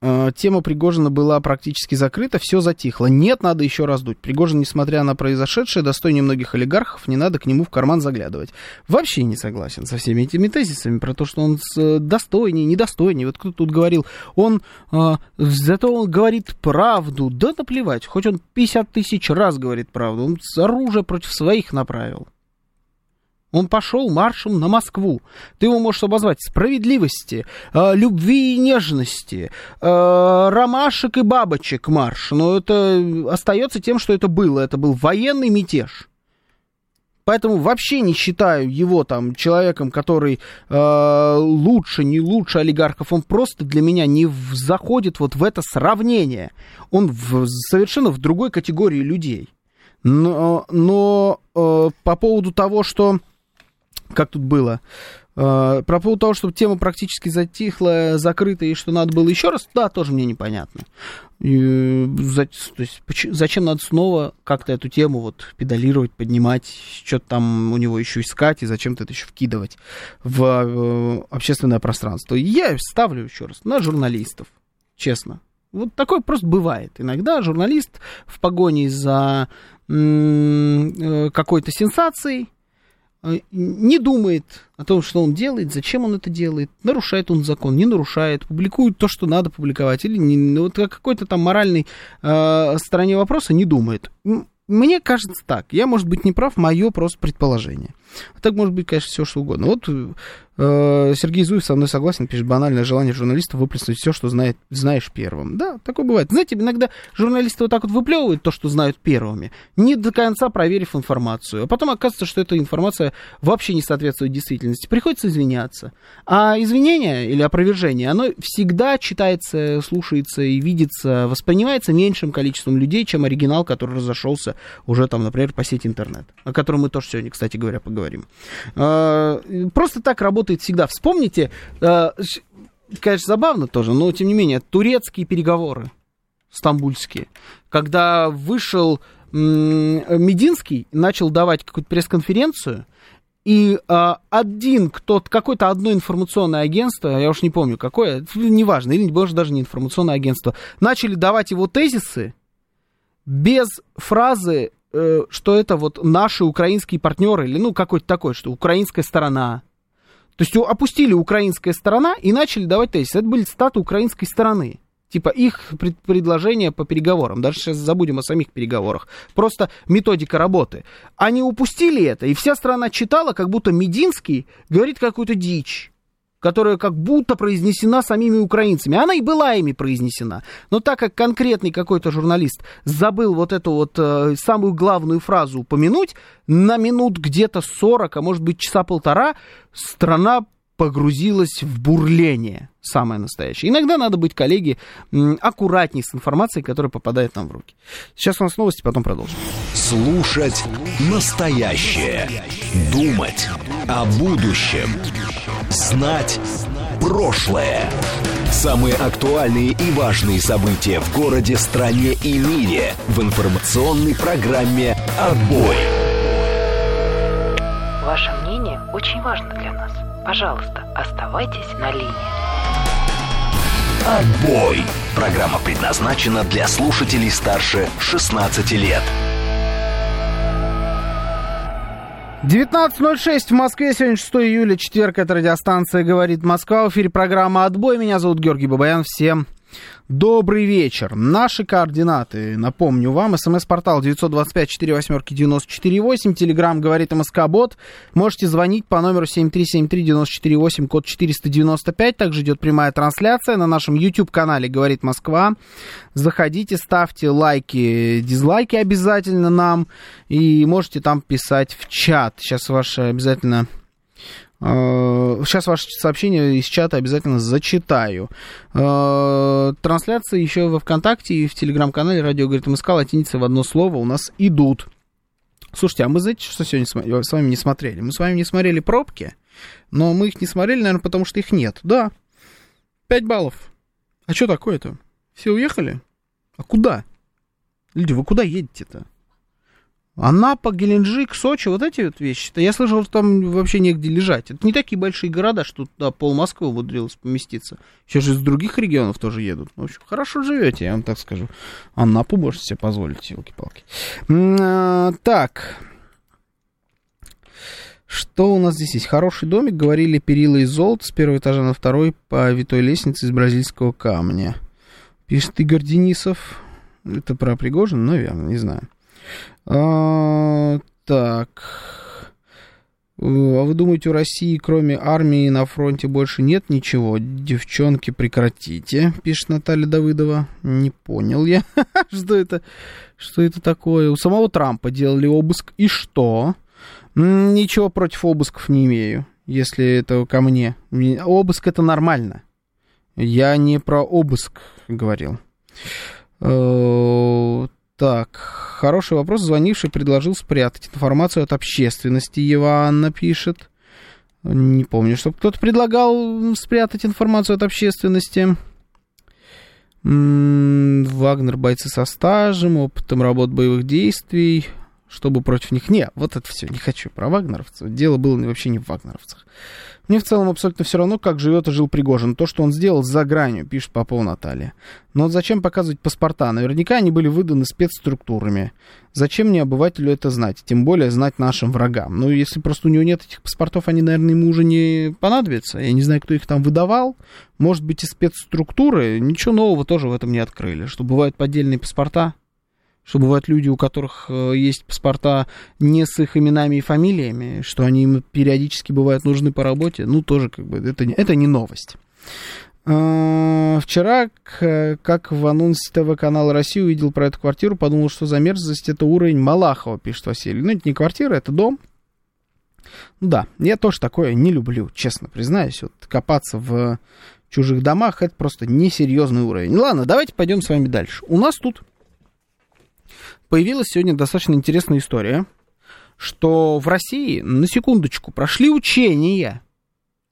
Э, тема Пригожина была практически закрыта, все затихло. Нет, надо еще раздуть. Пригожин, несмотря на произошедшее, достойнее многих олигархов, не надо к нему в карман заглядывать. Вообще не согласен со всеми этими тезисами про то, что он достойнее, недостойнее. Вот кто тут говорил, он, э, зато он говорит правду. Да наплевать, хоть он 50 тысяч раз говорит правду, он оружие против своих направил. Он пошел маршем на Москву. Ты его можешь обозвать справедливости, э, любви и нежности, э, ромашек и бабочек марш. Но это остается тем, что это было. Это был военный мятеж. Поэтому вообще не считаю его там человеком, который э, лучше, не лучше олигархов. Он просто для меня не в, заходит вот в это сравнение. Он в, совершенно в другой категории людей. Но, но э, по поводу того, что как тут было. Uh, про поводу того, что тема практически затихла, закрыта, и что надо было еще раз, да, тоже мне непонятно. И, то есть, зачем надо снова как-то эту тему вот педалировать, поднимать, что-то там у него еще искать, и зачем-то это еще вкидывать в uh, общественное пространство. Я ставлю еще раз на журналистов, честно. Вот такое просто бывает. Иногда журналист в погоне за э, какой-то сенсацией, Э, не думает о том, что он делает, зачем он это делает, нарушает он закон, не нарушает, публикует то, что надо публиковать, или не, ну, вот какой-то там моральной э, стороне вопроса не думает. Мне кажется так, я, может быть, не прав, мое просто предположение. Так может быть, конечно, все что угодно. Вот э, Сергей Зуев со мной согласен, пишет банальное желание журналиста выплеснуть все, что знает, знаешь первым. Да, такое бывает. Знаете, иногда журналисты вот так вот выплевывают то, что знают первыми, не до конца проверив информацию. А потом оказывается, что эта информация вообще не соответствует действительности. Приходится извиняться. А извинение или опровержение, оно всегда читается, слушается и видится, воспринимается меньшим количеством людей, чем оригинал, который разошелся уже там, например, по сети интернет, о котором мы тоже сегодня, кстати говоря, поговорим говорим. А, просто так работает всегда. Вспомните, а, конечно, забавно тоже, но тем не менее, турецкие переговоры стамбульские, когда вышел Мединский, начал давать какую-то пресс-конференцию, и а, один, кто какое-то одно информационное агентство, я уж не помню какое, неважно, или может даже не информационное агентство, начали давать его тезисы без фразы э, что это вот наши украинские партнеры, или ну какой-то такой, что украинская сторона. То есть опустили украинская сторона и начали давать тезис. Это были статы украинской стороны. Типа их пред, предложения по переговорам. Даже сейчас забудем о самих переговорах. Просто методика работы. Они упустили это, и вся страна читала, как будто Мединский говорит какую-то дичь которая как будто произнесена самими украинцами. Она и была ими произнесена. Но так как конкретный какой-то журналист забыл вот эту вот э, самую главную фразу упомянуть, на минут где-то 40, а может быть часа полтора, страна погрузилась в бурление самое настоящее. Иногда надо быть, коллеги, аккуратней с информацией, которая попадает нам в руки. Сейчас у нас новости, потом продолжим. Слушать настоящее. Думать о будущем. Знать прошлое. Самые актуальные и важные события в городе, стране и мире в информационной программе «Отбой». Ваше мнение очень важно для. Пожалуйста, оставайтесь на линии. Отбой. Программа предназначена для слушателей старше 16 лет. 19.06 в Москве, сегодня 6 июля, четверг, это радиостанция «Говорит Москва», в эфире программа «Отбой», меня зовут Георгий Бабаян, всем Добрый вечер. Наши координаты, напомню вам, смс-портал 925-48-94-8, телеграмм говорит МСК-бот. Можете звонить по номеру 7373-94-8, код 495. Также идет прямая трансляция на нашем YouTube-канале «Говорит Москва». Заходите, ставьте лайки, дизлайки обязательно нам, и можете там писать в чат. Сейчас ваше обязательно Сейчас ваше сообщение из чата обязательно зачитаю. Э, трансляции еще во ВКонтакте и в Телеграм-канале «Радио говорит МСК» латиница в одно слово у нас идут. Слушайте, а мы, знаете, что сегодня с вами не смотрели? Мы с вами не смотрели пробки, но мы их не смотрели, наверное, потому что их нет. Да, 5 баллов. А что такое-то? Все уехали? А куда? Люди, вы куда едете-то? Анапа, Геленджик, Сочи, вот эти вот вещи. -то, я слышал, что там вообще негде лежать. Это не такие большие города, что туда пол Москвы умудрилось поместиться. Еще же из других регионов тоже едут. В общем, хорошо живете, я вам так скажу. Анапу можете себе позволить, елки-палки. А, так. Что у нас здесь есть? Хороший домик, говорили, перила из золота с первого этажа на второй по витой лестнице из бразильского камня. Пишет Игорь Денисов. Это про Пригожин? Наверное, не знаю. А, так. А вы думаете, у России, кроме армии, на фронте больше нет ничего? Девчонки, прекратите, пишет Наталья Давыдова. Не понял я, что это, что это такое. У самого Трампа делали обыск, и что? Ничего против обысков не имею, если это ко мне. Обыск это нормально. Я не про обыск говорил. Так, хороший вопрос. Звонивший предложил спрятать информацию от общественности. Еванна пишет. Не помню, чтобы кто-то предлагал спрятать информацию от общественности. Вагнер бойцы со стажем, опытом работ боевых действий, чтобы против них... Не, вот это все, не хочу про вагнеровцев. Дело было вообще не в вагнеровцах. Мне в целом абсолютно все равно, как живет и жил Пригожин. То, что он сделал за гранью, пишет Попова Наталья. Но зачем показывать паспорта? Наверняка они были выданы спецструктурами. Зачем мне обывателю это знать? Тем более знать нашим врагам. Ну, если просто у него нет этих паспортов, они, наверное, ему уже не понадобятся. Я не знаю, кто их там выдавал. Может быть, и спецструктуры. Ничего нового тоже в этом не открыли. Что бывают поддельные паспорта что бывают люди, у которых э, есть паспорта не с их именами и фамилиями, что они им периодически бывают нужны по работе, ну, тоже как бы это, это не новость. А, вчера, как в анонсе ТВ-канала России увидел про эту квартиру, подумал, что за мерзость это уровень Малахова, пишет Василий. Ну, это не квартира, это дом. Ну да, я тоже такое не люблю, честно признаюсь. Вот копаться в чужих домах, это просто несерьезный уровень. Ладно, давайте пойдем с вами дальше. У нас тут появилась сегодня достаточно интересная история, что в России, на секундочку, прошли учения.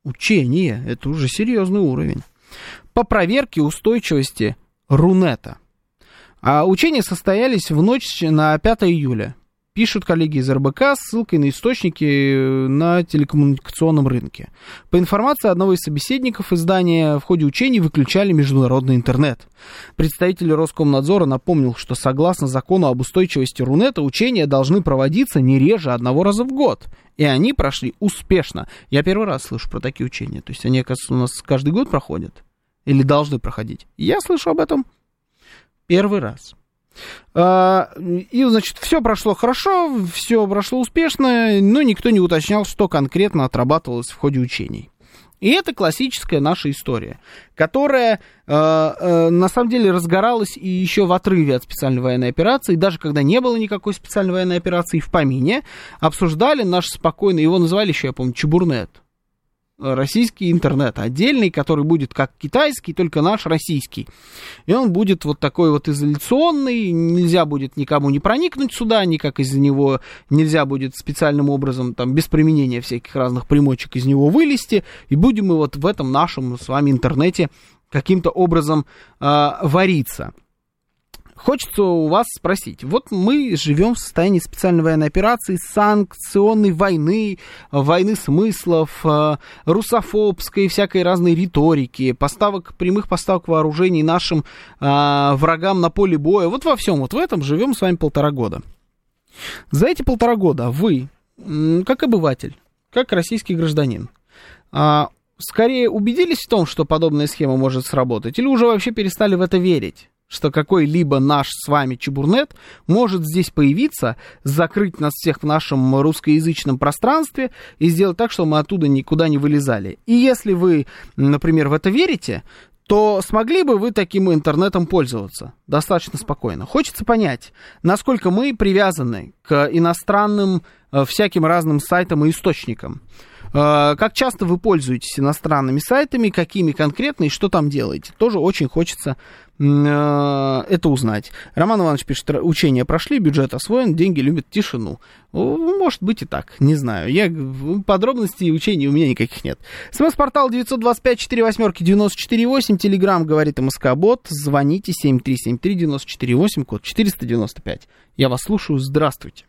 Учения, это уже серьезный уровень. По проверке устойчивости Рунета. А учения состоялись в ночь на 5 июля. Пишут коллеги из РБК с ссылкой на источники на телекоммуникационном рынке. По информации одного из собеседников издания, в ходе учений выключали международный интернет. Представитель Роскомнадзора напомнил, что согласно закону об устойчивости Рунета учения должны проводиться не реже одного раза в год. И они прошли успешно. Я первый раз слышу про такие учения. То есть они, оказывается, у нас каждый год проходят. Или должны проходить. Я слышу об этом первый раз. А, и, значит, все прошло хорошо, все прошло успешно, но никто не уточнял, что конкретно отрабатывалось в ходе учений. И это классическая наша история, которая э, э, на самом деле разгоралась и еще в отрыве от специальной военной операции, даже когда не было никакой специальной военной операции в помине, обсуждали наш спокойный, его называли еще, я помню, Чебурнет российский интернет отдельный, который будет как китайский, только наш российский. И он будет вот такой вот изоляционный, нельзя будет никому не проникнуть сюда, никак из него нельзя будет специальным образом, там, без применения всяких разных примочек из него вылезти, и будем мы вот в этом нашем с вами интернете каким-то образом э, вариться. Хочется у вас спросить. Вот мы живем в состоянии специальной военной операции, санкционной войны, войны смыслов, э, русофобской, всякой разной риторики, поставок, прямых поставок вооружений нашим э, врагам на поле боя. Вот во всем вот в этом живем с вами полтора года. За эти полтора года вы, как обыватель, как российский гражданин, а, скорее убедились в том, что подобная схема может сработать, или уже вообще перестали в это верить? Что какой-либо наш с вами чебурнет может здесь появиться, закрыть нас всех в нашем русскоязычном пространстве и сделать так, чтобы мы оттуда никуда не вылезали. И если вы, например, в это верите, то смогли бы вы таким интернетом пользоваться достаточно спокойно. Хочется понять, насколько мы привязаны к иностранным э, всяким разным сайтам и источникам. Э, как часто вы пользуетесь иностранными сайтами, какими конкретно и что там делаете? Тоже очень хочется это узнать. Роман Иванович пишет, учения прошли, бюджет освоен, деньги любят тишину. Может быть и так, не знаю. Я, подробностей учений у меня никаких нет. СМС-портал 925-48-94-8, Телеграмм говорит МСК-бот, звоните 7373-94-8, код 495. Я вас слушаю, здравствуйте.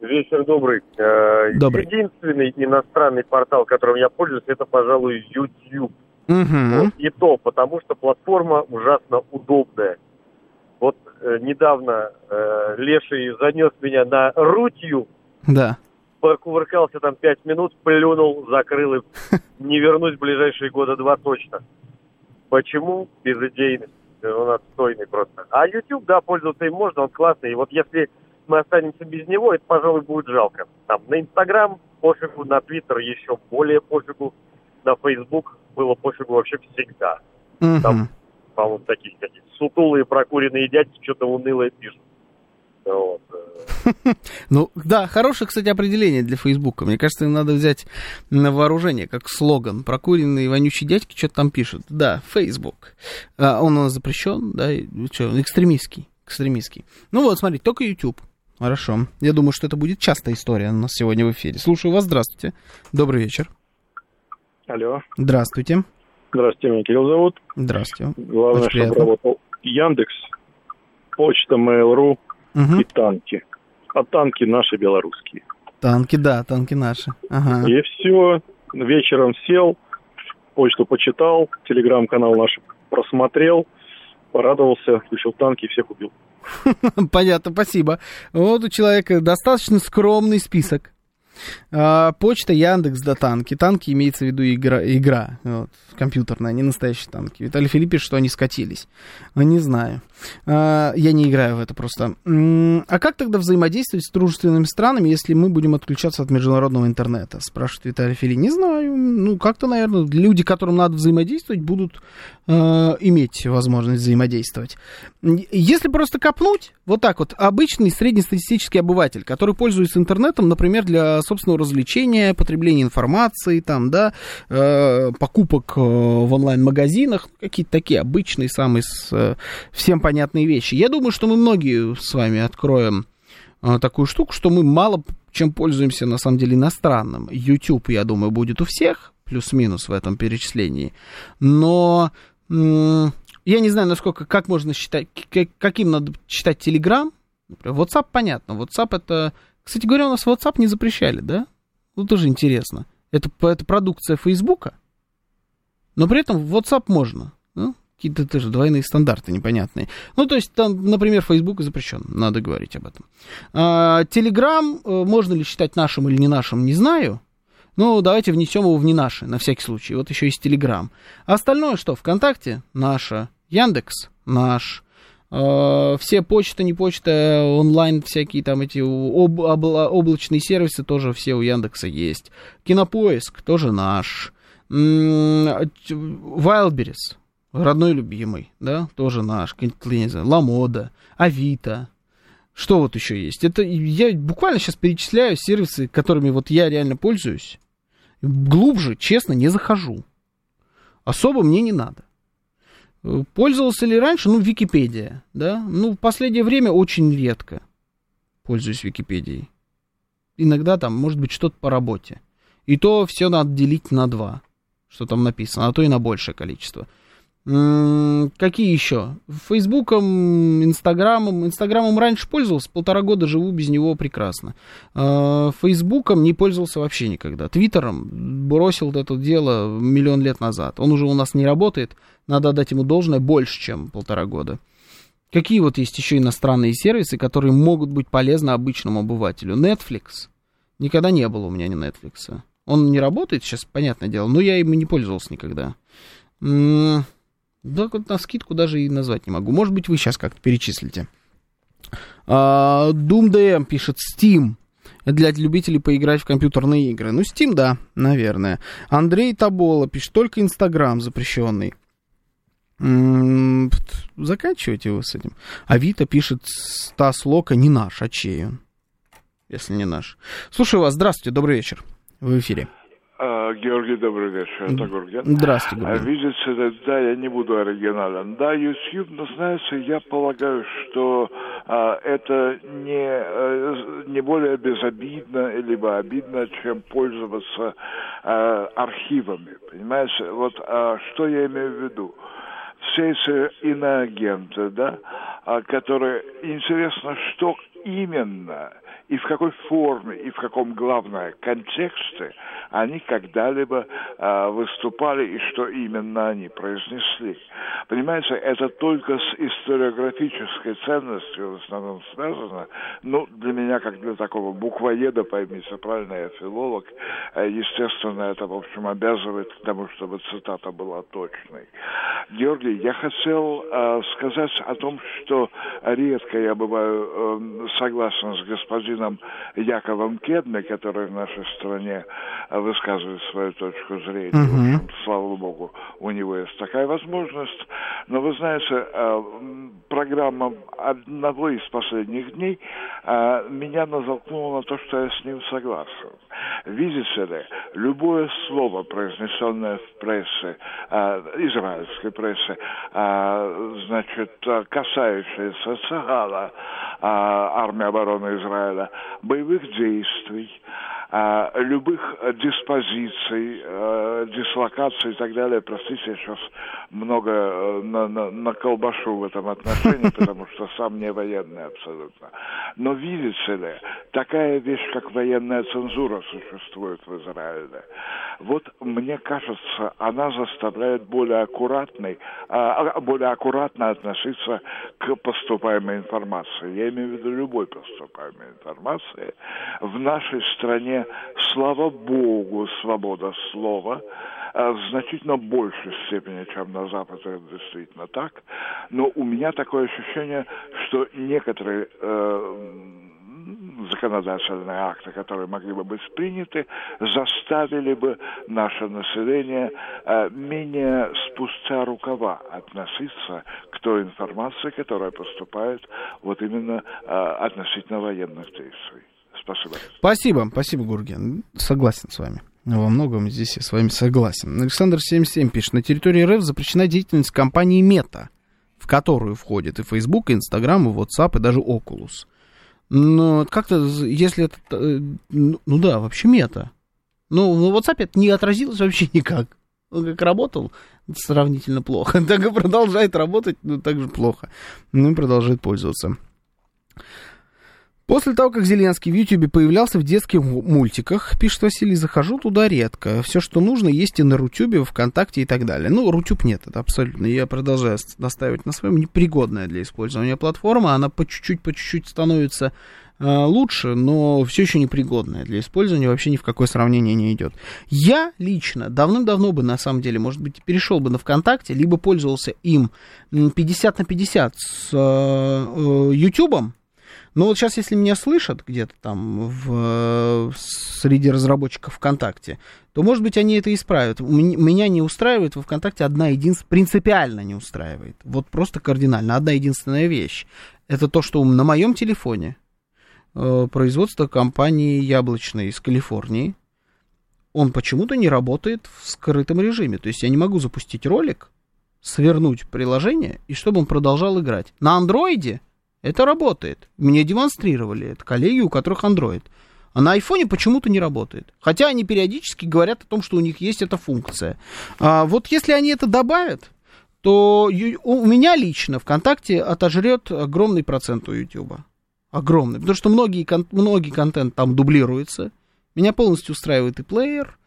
Вечер добрый. Э, добрый. Единственный иностранный портал, которым я пользуюсь, это, пожалуй, YouTube. Угу. Вот, и то, потому что платформа ужасно удобная. Вот э, недавно э, Леший занес меня на Рутью. Да. Покувыркался там пять минут, плюнул, закрыл и не вернусь в ближайшие года два точно. Почему? Безыдейность. Он отстойный просто. А YouTube, да, пользоваться им можно, он классный. И вот если мы останемся без него, это, пожалуй, будет жалко. Там на Инстаграм пофигу, на Твиттер еще более пофигу, на Фейсбук было пофигу вообще всегда. Угу. Там, по-моему, такие какие-то сутулые прокуренные дядьки что-то унылое пишут. Вот. Э. Ну, да, хорошее, кстати, определение для Фейсбука. Мне кажется, им надо взять на вооружение, как слоган. Прокуренные вонючие дядьки что-то там пишут. Да, Фейсбук. А, он у нас запрещен, да, что, экстремистский. Экстремистский. Ну вот, смотрите, только YouTube. Хорошо. Я думаю, что это будет частая история у нас сегодня в эфире. Слушаю вас, здравствуйте. Добрый вечер. Алло. Здравствуйте. Здравствуйте, меня Кирилл зовут. Здравствуйте. Главное, Очень чтобы работал Яндекс, почта Mail.ru угу. и танки. А танки наши белорусские. Танки, да, танки наши. Ага. И все. Вечером сел, почту почитал, телеграм-канал наш просмотрел, порадовался, включил танки и всех убил. Понятно, спасибо. Вот у человека достаточно скромный список. А, почта, Яндекс, да танки. Танки имеется в виду игра, игра вот, компьютерная, не настоящие танки. Виталий Филипп что они скатились. Ну, не знаю. А, я не играю в это просто. А как тогда взаимодействовать с дружественными странами, если мы будем отключаться от международного интернета? Спрашивает Виталий Филипп. Не знаю. Ну, как-то, наверное, люди, которым надо взаимодействовать, будут э, иметь возможность взаимодействовать. Если просто копнуть, вот так вот, обычный среднестатистический обыватель, который пользуется интернетом, например, для собственного развлечения, потребления информации, там, да, э, покупок э, в онлайн-магазинах, какие-то такие обычные, самые э, всем понятные вещи. Я думаю, что мы многие с вами откроем такую штуку, что мы мало чем пользуемся, на самом деле, иностранным. YouTube, я думаю, будет у всех, плюс-минус в этом перечислении. Но я не знаю, насколько, как можно считать, каким надо считать Telegram, Например, WhatsApp понятно. WhatsApp это... Кстати говоря, у нас WhatsApp не запрещали, да? Ну, тоже интересно. Это, это продукция Фейсбука, но при этом WhatsApp можно. Ну, какие-то тоже двойные стандарты непонятные. Ну, то есть, там, например, Facebook запрещен, надо говорить об этом. Telegram, э, можно ли считать нашим или не нашим, не знаю. Ну, давайте внесем его в не наши, на всякий случай. Вот еще есть. А остальное что? ВКонтакте наша, Яндекс наш, все почта, не почта, онлайн всякие там эти об, обла, облачные сервисы тоже все у Яндекса есть. Кинопоиск тоже наш. Wildberries родной любимый, да, тоже наш, Ламода, Авито, что вот еще есть? Это я буквально сейчас перечисляю сервисы, которыми вот я реально пользуюсь. Глубже, честно, не захожу. Особо мне не надо. Пользовался ли раньше? Ну, Википедия, да. Ну, в последнее время очень редко пользуюсь Википедией. Иногда там, может быть, что-то по работе. И то все надо делить на два, что там написано, а то и на большее количество. Какие еще? Фейсбуком, Инстаграмом. Инстаграмом раньше пользовался, полтора года живу без него прекрасно. А, Фейсбуком не пользовался вообще никогда. Твиттером бросил это дело миллион лет назад. Он уже у нас не работает. Надо отдать ему должное больше, чем полтора года. Какие вот есть еще иностранные сервисы, которые могут быть полезны обычному обывателю? Netflix. Никогда не было у меня ни Netflix. Он не работает сейчас, понятное дело, но я им не пользовался никогда. Да, на скидку даже и назвать не могу. Может быть, вы сейчас как-то перечислите. А, Doom DM пишет Steam. Для любителей поиграть в компьютерные игры. Ну, Steam, да, наверное. Андрей Табола пишет, только Инстаграм запрещенный. М-м, заканчивайте вы с этим. Авито пишет Стас Лока, не наш, а чей он? Если не наш. Слушаю вас, здравствуйте, добрый вечер. В эфире. Георгий, добрый вечер. Это Гурген. Здравствуйте. А, видите, да, я не буду оригинален. Да, YouTube, но знаете, я полагаю, что а, это не, а, не более безобидно, либо обидно, чем пользоваться а, архивами. Понимаете, вот а, что я имею в виду? Все эти иноагенты, да, а, которые интересно, что именно и в какой форме, и в каком, главное, контексте они когда-либо э, выступали и что именно они произнесли. Понимаете, это только с историографической ценностью в основном связано. Ну, для меня, как для такого буквоеда, поймите правильно, я филолог, э, естественно, это, в общем, обязывает к тому, чтобы цитата была точной. Георгий, я хотел э, сказать о том, что редко я бываю э, согласен с господином Яковом Кедме, который в нашей стране высказывает свою точку зрения. Uh-huh. В общем, слава богу, у него есть такая возможность. Но вы знаете, э, программа одного из последних дней э, меня натолкнула на то, что я с ним согласен. Видите ли, любое слово, произнесенное в прессе, э, израильской прессе, значит, касающееся Цагала, армии обороны Израиля, боевых действий, любых диспозиций, а, дислокаций и так далее. Простите, я сейчас много э, на, на, на колбашу в этом отношении, потому что сам не военный абсолютно. Но видите ли, такая вещь, как военная цензура существует в Израиле. Вот мне кажется, она заставляет более аккуратной, а, более аккуратно относиться к поступаемой информации. Я имею в виду любой поступаемой информации. В нашей стране, слава богу, свобода слова в значительно большей степени, чем на Западе, это действительно так. Но у меня такое ощущение, что некоторые э, законодательные акты, которые могли бы быть приняты, заставили бы наше население э, менее спустя рукава относиться к той информации, которая поступает вот именно э, относительно военных действий. Спасибо. Спасибо, спасибо, Гурген. Согласен с вами. Во многом здесь я с вами согласен. Александр 77 пишет, на территории РФ запрещена деятельность компании Мета, в которую входит и Facebook, и Instagram, и WhatsApp, и даже Oculus. Но как-то, если это... Э, ну, ну да, вообще мета. Ну, на WhatsApp это не отразилось вообще никак. Он как работал, сравнительно плохо. Так и продолжает работать, но так же плохо. Ну и продолжает пользоваться. После того, как Зеленский в Ютьюбе появлялся в детских мультиках, пишет Василий, захожу туда редко. Все, что нужно, есть и на Рутюбе, ВКонтакте и так далее. Ну, Рутюб нет, это абсолютно. Я продолжаю настаивать на своем непригодная для использования платформа. Она по чуть-чуть, по чуть-чуть становится э, лучше, но все еще непригодная для использования, вообще ни в какое сравнение не идет. Я лично давным-давно бы, на самом деле, может быть, перешел бы на ВКонтакте, либо пользовался им 50 на 50 с э, э, Ютубом, ну вот сейчас, если меня слышат где-то там в, среди разработчиков ВКонтакте, то, может быть, они это исправят. Меня не устраивает во ВКонтакте одна единственная, принципиально не устраивает. Вот просто кардинально. Одна единственная вещь. Это то, что на моем телефоне э, производство компании яблочной из Калифорнии, он почему-то не работает в скрытом режиме. То есть я не могу запустить ролик, свернуть приложение, и чтобы он продолжал играть. На андроиде это работает. Мне демонстрировали. Это коллеги, у которых Android. А на айфоне почему-то не работает. Хотя они периодически говорят о том, что у них есть эта функция. А вот если они это добавят, то у меня лично ВКонтакте отожрет огромный процент у Ютуба. Огромный. Потому что многие, многие контент там дублируется. Меня полностью устраивает и плеер,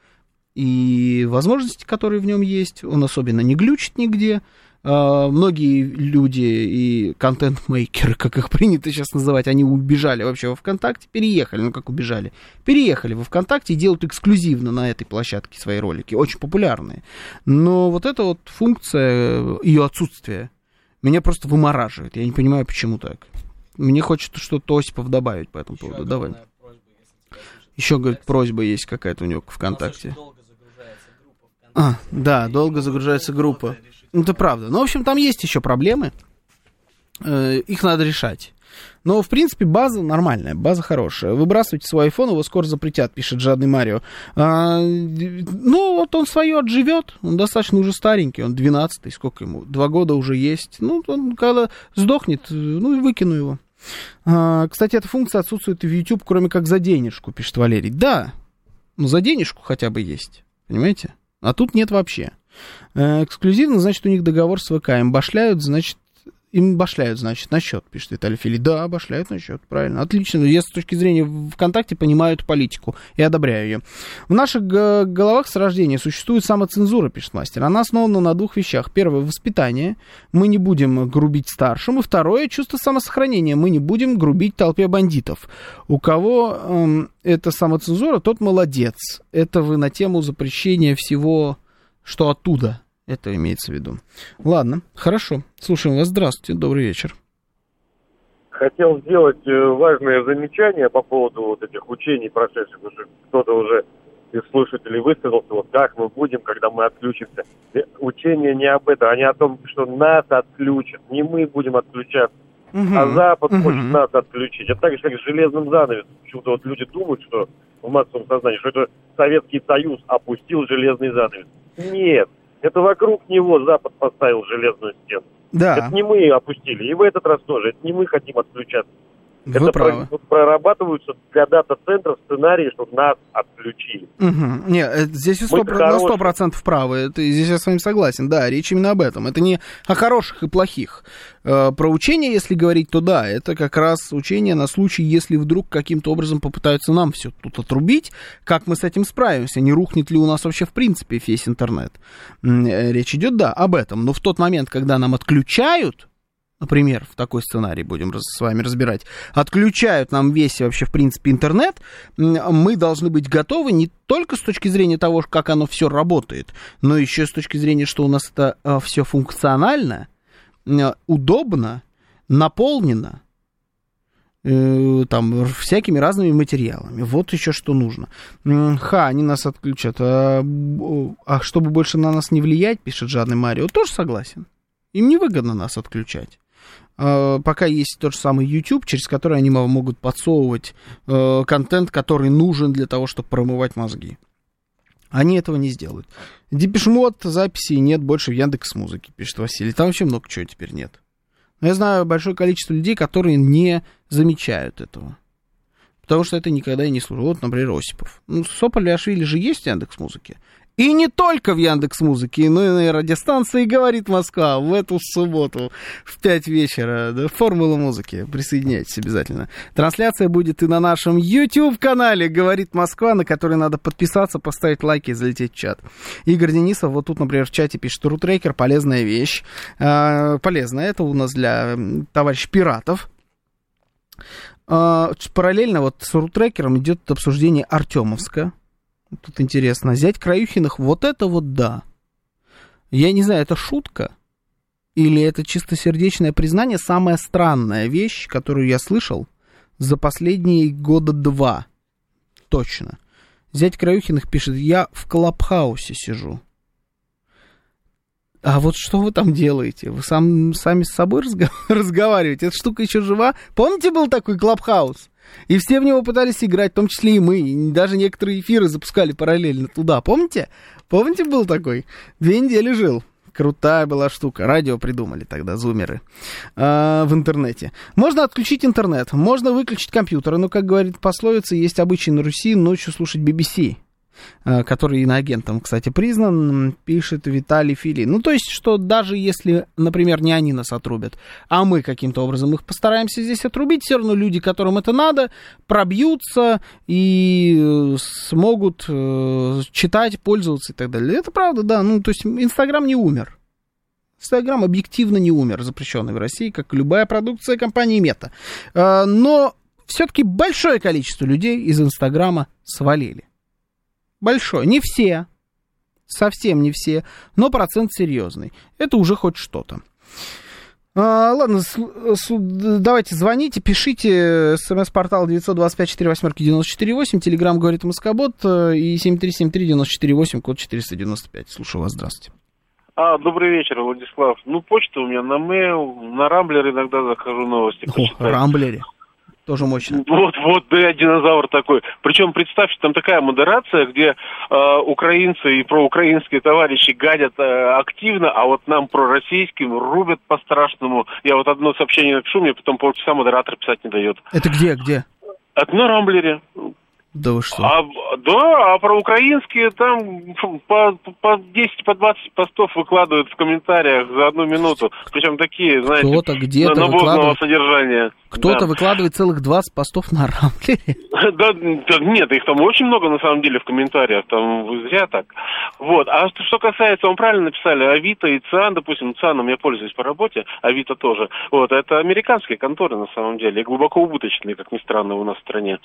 и возможности, которые в нем есть. Он особенно не глючит нигде. Uh, многие люди и контент-мейкеры, как их принято сейчас называть, они убежали вообще во ВКонтакте, переехали, ну как убежали, переехали во ВКонтакте и делают эксклюзивно на этой площадке свои ролики, очень популярные. Но вот эта вот функция, ее отсутствие, меня просто вымораживает. Я не понимаю, почему так. Мне хочется что-то Осипов добавить по этому Еще поводу. Давай. Еще, говорит, просьба есть какая-то у него ВКонтакте. А, да, долго загружается группа. Ну, это правда. Ну, в общем, там есть еще проблемы. Э, их надо решать. Но, в принципе, база нормальная, база хорошая. Выбрасывайте свой iPhone, его скоро запретят, пишет жадный Марио. А, ну, вот он свое отживет, он достаточно уже старенький, он 12-й, сколько ему, два года уже есть. Ну, он когда сдохнет, ну и выкину его. А, кстати, эта функция отсутствует и в YouTube, кроме как за денежку, пишет Валерий. Да, но за денежку хотя бы есть, понимаете? А тут нет вообще. Э, эксклюзивно, значит, у них договор с ВК. Им башляют, значит, им башляют, значит, на счет, пишет Виталий Фили. Да, башляют на счет, правильно. Отлично. Я с точки зрения ВКонтакте понимаю эту политику и одобряю ее. В наших головах с рождения существует самоцензура, пишет мастер. Она основана на двух вещах. Первое, воспитание. Мы не будем грубить старшим. И второе, чувство самосохранения. Мы не будем грубить толпе бандитов. У кого эм, это самоцензура, тот молодец. Это вы на тему запрещения всего, что оттуда это имеется в виду. Ладно, хорошо. Слушаем вас. Здравствуйте, добрый вечер. Хотел сделать э, важное замечание по поводу вот этих учений прошедших. Уже кто-то уже из слушателей высказался, вот как мы будем, когда мы отключимся. Э, учения не об этом, они о том, что нас отключат, не мы будем отключаться. Угу. А Запад угу. хочет нас отключить. Это так же, как с железным занавесом. Почему-то вот люди думают, что в массовом сознании, что это Советский Союз опустил железный занавес. Нет, это вокруг него Запад поставил железную стену. Да. Это не мы опустили. И в этот раз тоже. Это не мы хотим отключаться. Вы это правы. Про, прорабатываются для дата-центра сценарии, чтобы нас отключили. Угу. Нет, э, здесь вы 100%, на сто процентов правы. Это, здесь я с вами согласен. Да, речь именно об этом. Это не о хороших и плохих. Э, про учение, если говорить, то да, это как раз учение на случай, если вдруг каким-то образом попытаются нам все тут отрубить, как мы с этим справимся, не рухнет ли у нас вообще в принципе весь интернет. Э, речь идет, да, об этом. Но в тот момент, когда нам отключают например, в такой сценарий будем с вами разбирать, отключают нам весь вообще, в принципе, интернет, мы должны быть готовы не только с точки зрения того, как оно все работает, но еще с точки зрения, что у нас это а, все функционально, удобно, наполнено, э, там, всякими разными материалами. Вот еще что нужно. Ха, они нас отключат. А, а чтобы больше на нас не влиять, пишет жадный Марио, тоже согласен. Им невыгодно нас отключать. Э, пока есть тот же самый YouTube, через который они могут подсовывать э, контент, который нужен для того, чтобы промывать мозги. Они этого не сделают. Депешмот записи нет больше в Яндекс Музыке, пишет Василий. Там вообще много чего теперь нет. Но я знаю большое количество людей, которые не замечают этого. Потому что это никогда и не служит. Вот, например, Осипов. Ну, Соболь Ашвили же есть в Яндекс Музыке. И не только в Яндекс Музыке, но и на радиостанции «Говорит Москва» в эту субботу в 5 вечера. Да, Формула музыки. Присоединяйтесь обязательно. Трансляция будет и на нашем YouTube-канале «Говорит Москва», на который надо подписаться, поставить лайки и залететь в чат. Игорь Денисов вот тут, например, в чате пишет, что рутрекер полезная вещь. А, полезная. Это у нас для товарищей пиратов. А, параллельно вот с рутрекером идет обсуждение Артемовска Тут интересно. Зять Краюхиных, вот это вот да. Я не знаю, это шутка? Или это чистосердечное признание? Самая странная вещь, которую я слышал за последние года два. Точно. Зять Краюхиных пишет, я в Клабхаусе сижу. А вот что вы там делаете? Вы сам, сами с собой разго- разговариваете? Эта штука еще жива? Помните, был такой Клабхаус? И все в него пытались играть, в том числе и мы. И даже некоторые эфиры запускали параллельно туда. Помните? Помните, был такой? Две недели жил. Крутая была штука. Радио придумали тогда, зумеры. А, в интернете. Можно отключить интернет, можно выключить компьютер. Но, как говорит пословица, есть обычай на Руси ночью слушать BBC. Э, который иноагентом, кстати, признан, пишет Виталий Фили. Ну, то есть, что даже если, например, не они нас отрубят, а мы каким-то образом их постараемся здесь отрубить, все равно люди, которым это надо, пробьются и э, смогут э, читать, пользоваться и так далее. Это правда, да. Ну, то есть, Инстаграм не умер. Инстаграм объективно не умер, запрещенный в России, как любая продукция компании Мета. Но все-таки большое количество людей из Инстаграма свалили большой. Не все, совсем не все, но процент серьезный. Это уже хоть что-то. А, ладно, давайте звоните, пишите. СМС-портал 925-48-94-8. Телеграмм говорит Москобот и 7373-94-8, код 495. Слушаю вас, здравствуйте. А, добрый вечер, Владислав. Ну, почта у меня на mail, на Рамблер иногда захожу новости. О, Рамблере. Тоже мощно. Вот, вот, да, динозавр такой. Причем, представьте, там такая модерация, где э, украинцы и проукраинские товарищи гадят э, активно, а вот нам пророссийским рубят по-страшному. Я вот одно сообщение напишу, мне потом полчаса модератор писать не дает. Это где, где? Это на Рамблере. Да вы что? А, да, а про украинские там по, по 10, по 20 постов выкладывают в комментариях за одну минуту. Причем такие, знаете, Кто-то где-то на выкладывает... содержания. Кто-то да. выкладывает целых 20 постов на Рамблере? Да, нет, их там очень много на самом деле в комментариях, там зря так. Вот, а что касается, он правильно написали, Авито и ЦИАН, допустим, ЦИАНом я пользуюсь по работе, Авито тоже. Вот, это американские конторы на самом деле, глубоко убыточные, как ни странно, у нас в стране.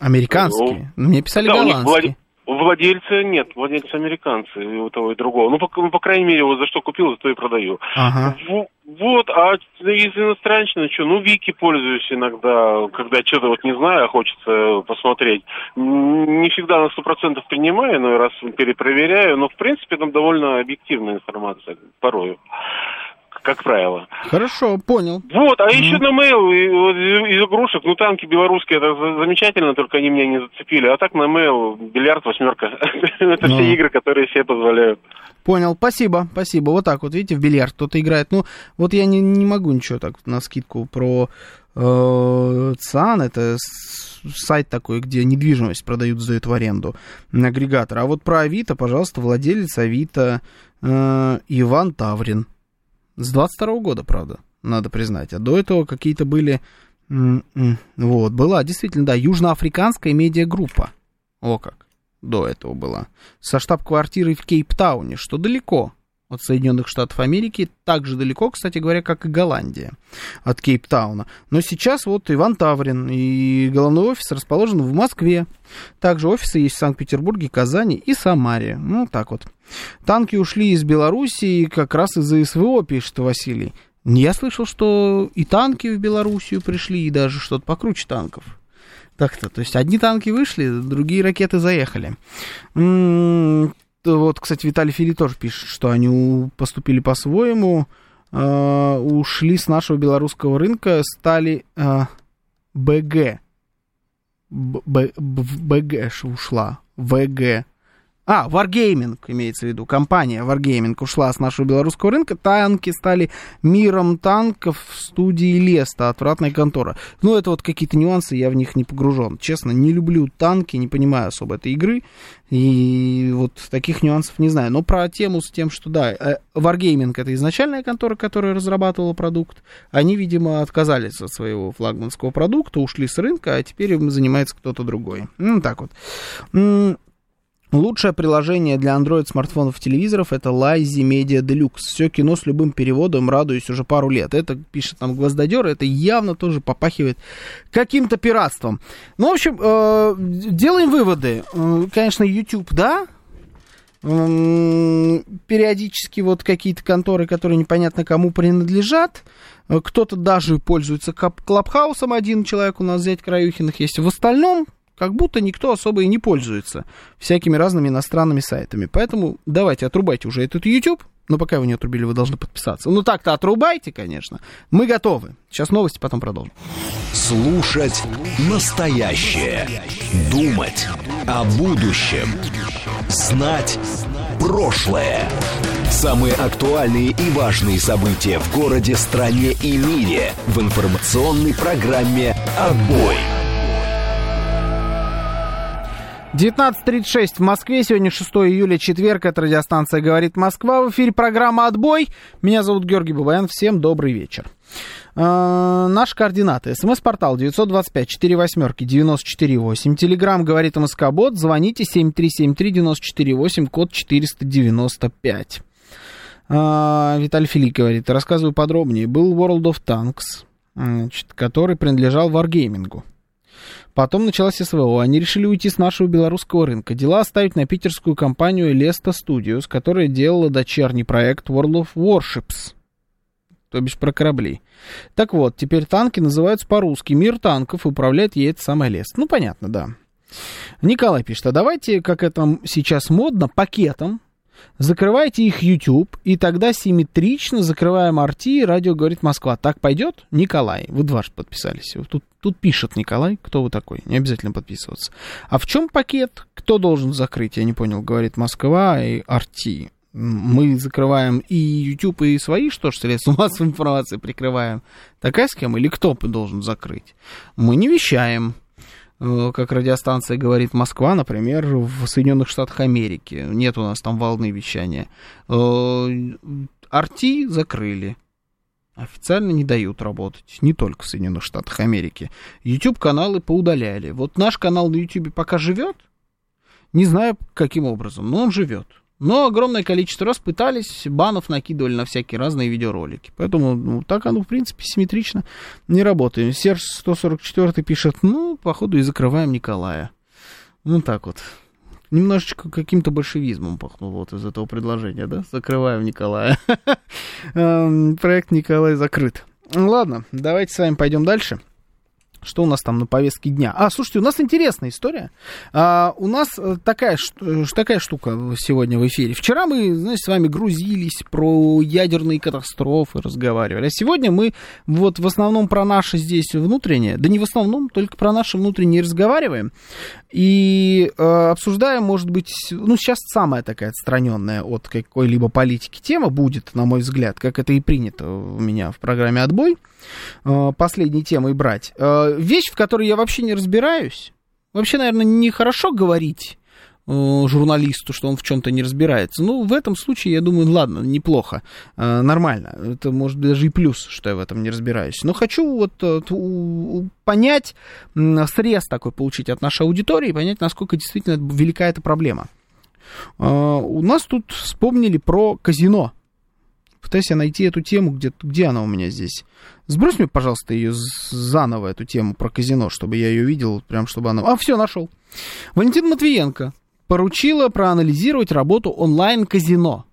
Американские? Ну, Мне писали да, голландские. Владельцы нет, владельцы американцы, и у того и другого. Ну, по, ну, по крайней мере, вот за что купил, за то и продаю. Ага. В, вот, а из иностранщины что? Ну, Вики пользуюсь иногда, когда что-то вот не знаю, а хочется посмотреть. Не всегда на сто процентов принимаю, но раз перепроверяю, но, в принципе, там довольно объективная информация порою как правило. Хорошо, понял. Вот, а mm еще на mail из, игрушек, ну, танки белорусские, это замечательно, только они меня не зацепили. А так на mail бильярд, восьмерка. это все игры, которые себе позволяют. Понял, спасибо, спасибо. Вот так вот, видите, в бильярд кто-то играет. Ну, вот я не, не могу ничего так на скидку про э, ЦАН, это сайт такой, где недвижимость продают, сдают в аренду, агрегатор. А вот про Авито, пожалуйста, владелец Авито э, Иван Таврин. С 22 года, правда, надо признать. А до этого какие-то были... Вот, была действительно, да, южноафриканская медиагруппа. О как, до этого была. Со штаб-квартирой в Кейптауне, что далеко от Соединенных Штатов Америки, так же далеко, кстати говоря, как и Голландия от Кейптауна. Но сейчас вот Иван Таврин, и головной офис расположен в Москве. Также офисы есть в Санкт-Петербурге, Казани и Самаре. Ну, так вот. Танки ушли из Белоруссии как раз из-за СВО, пишет Василий. Я слышал, что и танки в Белоруссию пришли, и даже что-то покруче танков. Так-то, то есть одни танки вышли, другие ракеты заехали. М-м, вот, кстати, Виталий Фили тоже пишет, что они поступили по-своему, э, ушли с нашего белорусского рынка, стали э, БГ. Б, БГ ушла. ВГ А, Wargaming имеется в виду. Компания Wargaming ушла с нашего белорусского рынка. Танки стали миром танков в студии Леста. Отвратная контора. Ну, это вот какие-то нюансы, я в них не погружен. Честно, не люблю танки, не понимаю особо этой игры. И вот таких нюансов не знаю. Но про тему с тем, что да, э, Wargaming это изначальная контора, которая разрабатывала продукт. Они, видимо, отказались от своего флагманского продукта, ушли с рынка, а теперь им занимается кто-то другой. Ну, так вот. Лучшее приложение для Android смартфонов и телевизоров это Lazy Media Deluxe. Все кино с любым переводом, радуюсь уже пару лет. Это пишет там Гвоздодер, это явно тоже попахивает каким-то пиратством. Ну, в общем, э, делаем выводы. Э, конечно, YouTube, да, периодически вот какие-то конторы, которые непонятно кому принадлежат. Э, кто-то даже пользуется Клабхаусом, один человек у нас взять Краюхиных есть. В остальном как будто никто особо и не пользуется всякими разными иностранными сайтами. Поэтому давайте отрубайте уже этот YouTube. Но пока вы не отрубили, вы должны подписаться. Ну так-то отрубайте, конечно. Мы готовы. Сейчас новости, потом продолжим. Слушать настоящее. Думать о будущем. Знать прошлое. Самые актуальные и важные события в городе, стране и мире в информационной программе «Отбой». 19.36 в Москве. Сегодня 6 июля, четверг. Это радиостанция «Говорит Москва». В эфире программа «Отбой». Меня зовут Георгий Бабаян. Всем добрый вечер. Э, наши координаты. СМС-портал 925 4 восьмерки 948. Телеграмм говорит МСК-бот. Звоните 7373-94-8, код 495. Э, Виталий Филик говорит, рассказываю подробнее. Был World of Tanks, значит, который принадлежал Wargaming. Потом началась СВО. Они решили уйти с нашего белорусского рынка. Дела оставить на питерскую компанию Lesta Studios, которая делала дочерний проект World of Warships. То бишь про корабли. Так вот, теперь танки называются по-русски «Мир танков» управляет ей это самое Лест. Ну, понятно, да. Николай пишет, а давайте, как это сейчас модно, пакетом закрывайте их YouTube, и тогда симметрично закрываем RT, и радио говорит Москва. Так пойдет? Николай, вы дважды подписались. Тут, тут пишет Николай, кто вы такой, не обязательно подписываться. А в чем пакет? Кто должен закрыть? Я не понял, говорит Москва и RT. Мы закрываем и YouTube, и свои, что ж, средства массовой информации прикрываем. Такая схема? Или кто должен закрыть? Мы не вещаем. Э, как радиостанция говорит Москва, например, в Соединенных Штатах Америки. Нет у нас там волны вещания. Арти закрыли. Официально не дают работать. Не только в Соединенных Штатах Америки. YouTube-каналы поудаляли. Вот наш канал на YouTube пока живет. Не знаю, каким образом, но он живет. Но огромное количество раз пытались, банов накидывали на всякие разные видеоролики. Поэтому ну, так оно, в принципе, симметрично не работает. Серж 144 пишет, ну, походу, и закрываем Николая. Ну, так вот. Немножечко каким-то большевизмом пахнул вот из этого предложения, да? Закрываем Николая. Эм, проект Николай закрыт. Ладно, давайте с вами пойдем дальше. Что у нас там на повестке дня? А, слушайте, у нас интересная история. А, у нас э, такая, э, такая штука сегодня в эфире. Вчера мы, знаете, с вами грузились про ядерные катастрофы, разговаривали. А сегодня мы вот в основном про наше здесь внутреннее, да не в основном, только про наше внутреннее разговариваем. И э, обсуждаем, может быть, ну, сейчас самая такая отстраненная от какой-либо политики тема будет, на мой взгляд, как это и принято у меня в программе «Отбой». Последней темой брать. Э, вещь, в которой я вообще не разбираюсь. Вообще, наверное, нехорошо говорить э, журналисту, что он в чем-то не разбирается. Ну, в этом случае, я думаю, ладно, неплохо, нормально. Это может быть даже и плюс, что я в этом не разбираюсь. Но хочу вот понять, срез такой получить от нашей аудитории, понять, насколько действительно велика эта проблема. У нас тут вспомнили про казино пытаюсь я найти эту тему, где, где она у меня здесь. Сбрось мне, пожалуйста, ее заново, эту тему про казино, чтобы я ее видел, прям чтобы она... А, все, нашел. Валентин Матвиенко поручила проанализировать работу онлайн-казино.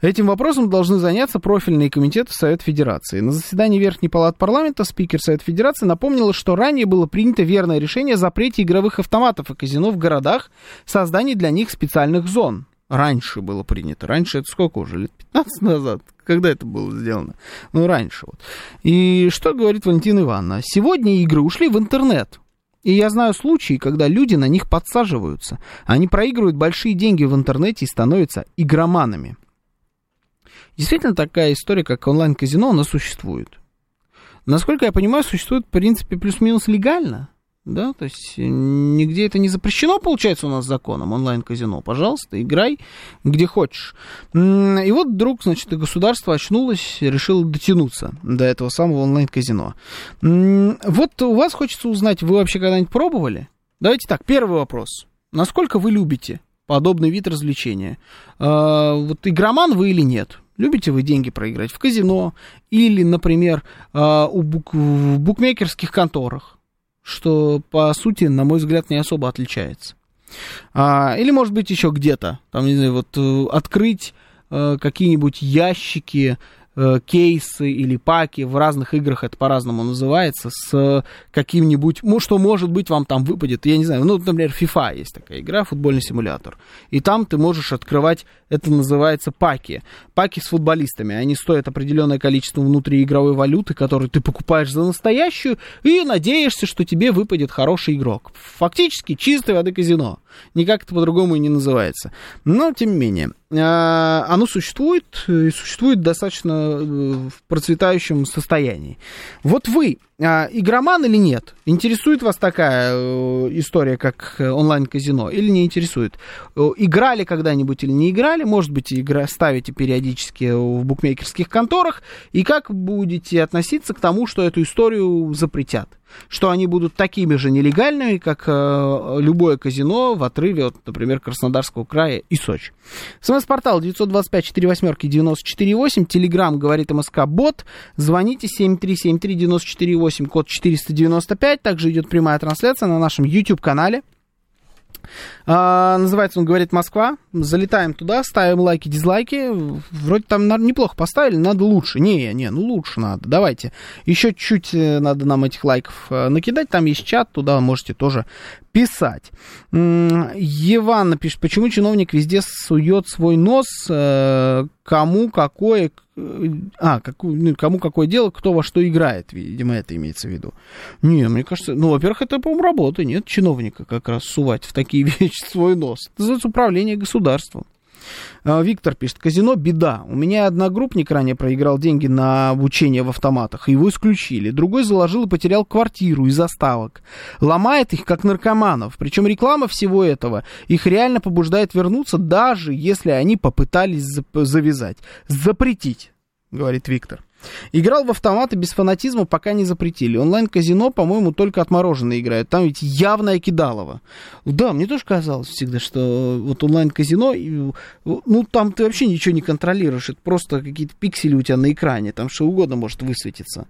Этим вопросом должны заняться профильные комитеты Совета Федерации. На заседании Верхней Палаты Парламента спикер Совета Федерации напомнила, что ранее было принято верное решение о запрете игровых автоматов и казино в городах, создании для них специальных зон раньше было принято. Раньше это сколько уже? Лет 15 назад? Когда это было сделано? Ну, раньше вот. И что говорит Валентина Ивановна? Сегодня игры ушли в интернет. И я знаю случаи, когда люди на них подсаживаются. Они проигрывают большие деньги в интернете и становятся игроманами. Действительно, такая история, как онлайн-казино, она существует. Насколько я понимаю, существует, в принципе, плюс-минус легально. Да, то есть э, нигде это не запрещено, получается, у нас законом онлайн-казино. Пожалуйста, играй где хочешь. И вот вдруг, значит, государство очнулось, решило дотянуться до этого самого онлайн-казино. Вот у вас хочется узнать, вы вообще когда-нибудь пробовали? Давайте так, первый вопрос. Насколько вы любите подобный вид развлечения? А, вот игроман вы или нет? Любите вы деньги проиграть в казино или, например, а, в букмекерских конторах? Что, по сути, на мой взгляд, не особо отличается. А, или, может быть, еще где-то, там, не знаю, вот э, открыть э, какие-нибудь ящики Э, кейсы или паки, в разных играх это по-разному называется, с каким-нибудь, ну, что может быть вам там выпадет, я не знаю, ну, например, FIFA есть такая игра, футбольный симулятор, и там ты можешь открывать, это называется паки, паки с футболистами, они стоят определенное количество внутриигровой валюты, которую ты покупаешь за настоящую, и надеешься, что тебе выпадет хороший игрок. Фактически чистой воды казино, никак это по-другому и не называется, но тем не менее. А, оно существует, и существует достаточно э, в процветающем состоянии. Вот вы а, игроман или нет? Интересует вас такая э, история, как онлайн-казино, или не интересует? Э, играли когда-нибудь или не играли? Может быть, игра, ставите периодически в букмекерских конторах? И как будете относиться к тому, что эту историю запретят? что они будут такими же нелегальными, как э, любое казино в отрыве от, например, Краснодарского края и Сочи. СМС-портал 925-48-94-8, Телеграмм говорит МСК Бот, звоните 7373-94-8, код 495, также идет прямая трансляция на нашем YouTube-канале. А, называется он «Говорит Москва». Залетаем туда, ставим лайки, дизлайки. Вроде там неплохо поставили, надо лучше. Не, не, ну лучше надо. Давайте. Еще чуть э, надо нам этих лайков э, накидать. Там есть чат, туда можете тоже писать. Еван пишет, почему чиновник везде сует свой нос, э, кому какое, а, какую, ну, кому какое дело, кто во что играет, видимо, это имеется в виду. Не, мне кажется, ну, во-первых, это, по-моему, работа, нет чиновника как раз сувать в такие вещи свой нос. Это называется управление государством. А, Виктор пишет, казино беда. У меня одногруппник ранее проиграл деньги на обучение в автоматах, его исключили. Другой заложил и потерял квартиру из заставок. Ломает их, как наркоманов. Причем реклама всего этого их реально побуждает вернуться, даже если они попытались завязать. Запретить, говорит Виктор. Играл в автоматы без фанатизма, пока не запретили. Онлайн-казино, по-моему, только отмороженные играют. Там ведь явное кидалово. Да, мне тоже казалось всегда, что вот онлайн-казино, ну, там ты вообще ничего не контролируешь. Это просто какие-то пиксели у тебя на экране. Там что угодно может высветиться.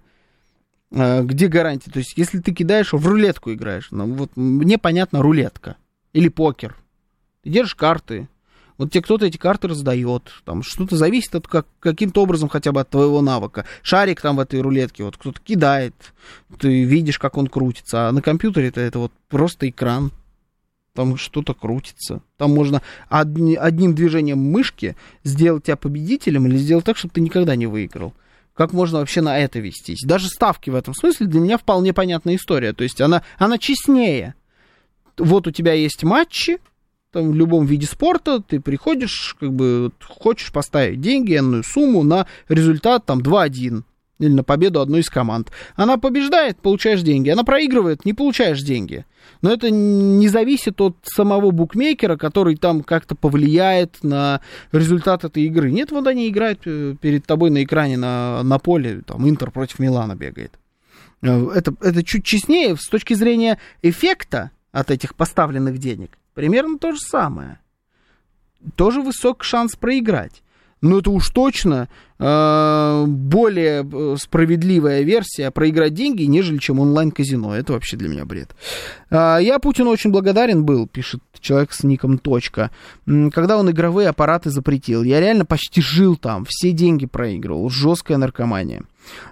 А, где гарантия? То есть, если ты кидаешь, в рулетку играешь. Ну, вот мне понятно, рулетка. Или покер. Ты держишь карты, вот тебе кто-то эти карты раздает, там что-то зависит от как, каким-то образом хотя бы от твоего навыка. Шарик там в этой рулетке, вот кто-то кидает, ты видишь, как он крутится, а на компьютере это, это вот просто экран, там что-то крутится. Там можно одни, одним движением мышки сделать тебя победителем или сделать так, чтобы ты никогда не выиграл. Как можно вообще на это вестись? Даже ставки в этом смысле для меня вполне понятная история. То есть она, она честнее. Вот у тебя есть матчи, там, в любом виде спорта ты приходишь, как бы хочешь поставить деньги, энную сумму на результат там 2-1 или на победу одной из команд. Она побеждает, получаешь деньги. Она проигрывает, не получаешь деньги. Но это не зависит от самого букмекера, который там как-то повлияет на результат этой игры. Нет, вот они играют э, перед тобой на экране на, на поле, там Интер против Милана бегает. Э, это, это чуть честнее с точки зрения эффекта от этих поставленных денег. Примерно то же самое. Тоже высок шанс проиграть. Но это уж точно более э, справедливая версия проиграть деньги, нежели чем онлайн-казино. Это вообще для меня бред. Э, я Путину очень благодарен был, пишет человек с ником Точка, когда он игровые аппараты запретил. Я реально почти жил там, все деньги проигрывал. Жесткая наркомания.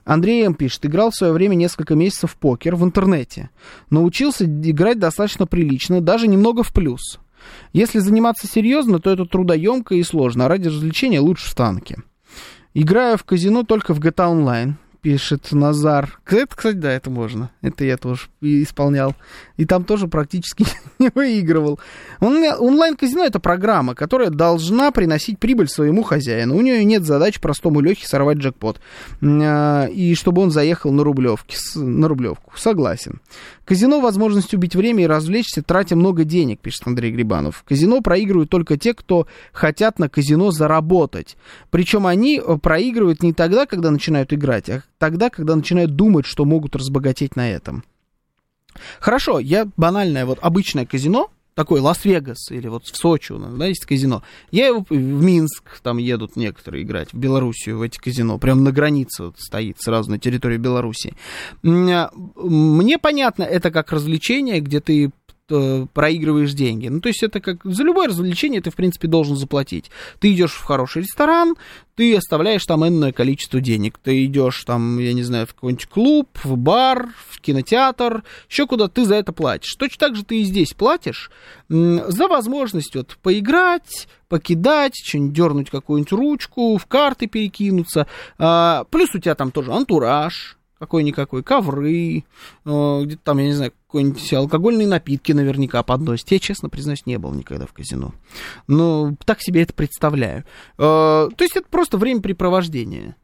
Андрей М. пишет, играл в свое время несколько месяцев в покер в интернете. Научился играть достаточно прилично, даже немного в плюс. Если заниматься серьезно, то это трудоемко и сложно, а ради развлечения лучше в танке. Играю в казино только в GTA Online. Пишет Назар. Это, кстати, да, это можно. Это я тоже исполнял. И там тоже практически не выигрывал. Онлайн-казино это программа, которая должна приносить прибыль своему хозяину. У нее нет задач простому Лехе сорвать джекпот. А, и чтобы он заехал на, рублевки, на рублевку. Согласен. Казино возможность убить время и развлечься, тратя много денег, пишет Андрей Грибанов. Казино проигрывают только те, кто хотят на казино заработать. Причем они э, проигрывают не тогда, когда начинают играть, а тогда, когда начинают думать, что могут разбогатеть на этом. Хорошо, я банальное, вот обычное казино, такой Лас-Вегас или вот в Сочи, да, есть казино. Я его в Минск, там едут некоторые играть, в Белоруссию, в эти казино, прям на границе вот стоит, сразу на территории Белоруссии. А, мне понятно, это как развлечение, где ты Э, проигрываешь деньги. Ну, то есть это как за любое развлечение ты, в принципе, должен заплатить. Ты идешь в хороший ресторан, ты оставляешь там энное количество денег. Ты идешь там, я не знаю, в какой-нибудь клуб, в бар, в кинотеатр, еще куда ты за это платишь. Точно так же ты и здесь платишь за возможность вот поиграть, покидать, что-нибудь дернуть какую-нибудь ручку, в карты перекинуться. А, плюс у тебя там тоже антураж, какой-никакой, ковры, э, где-то там, я не знаю, какой-нибудь алкогольные напитки наверняка подносят. Я, честно признаюсь, не был никогда в казино. Но так себе это представляю. Э, то есть это просто времяпрепровождение.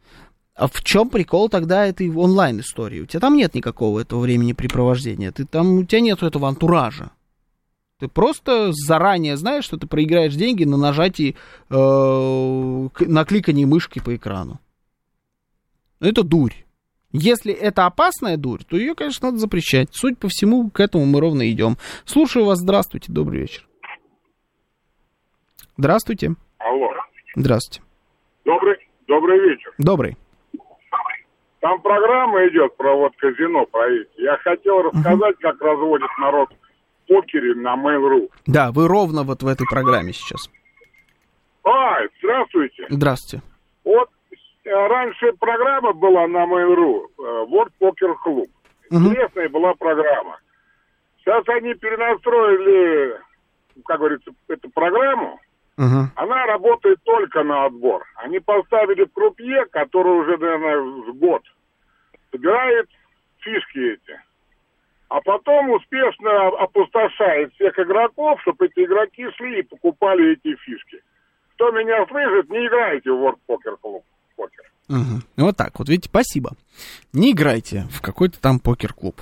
А в чем прикол тогда этой онлайн-истории? У тебя там нет никакого этого времени-препровождения. Ты там, у тебя нет этого антуража. Ты просто заранее знаешь, что ты проиграешь деньги на нажатии, э, на кликании мышки по экрану. Это дурь. Если это опасная дурь, то ее, конечно, надо запрещать. Суть по всему, к этому мы ровно идем. Слушаю вас, здравствуйте, добрый вечер. Здравствуйте. Алло. Здравствуйте. Добрый, добрый вечер. Добрый. Там программа идет про вот казино, про эти. Я хотел рассказать, как разводит народ в покере на Mail.ru. Да, вы ровно вот в этой программе сейчас. А, здравствуйте. Здравствуйте. Вот раньше программа была на Mail.ru, э, World Poker Club. Интересная была программа. Сейчас они перенастроили, как говорится, эту программу. Uh-huh. Она работает только на отбор. Они поставили крупье, который уже, наверное, с год собирает фишки эти. А потом успешно опустошает всех игроков, чтобы эти игроки шли и покупали эти фишки. Кто меня слышит, не играйте в World Poker Club покер. Угу. Вот так вот, видите, спасибо. Не играйте в какой-то там покер-клуб.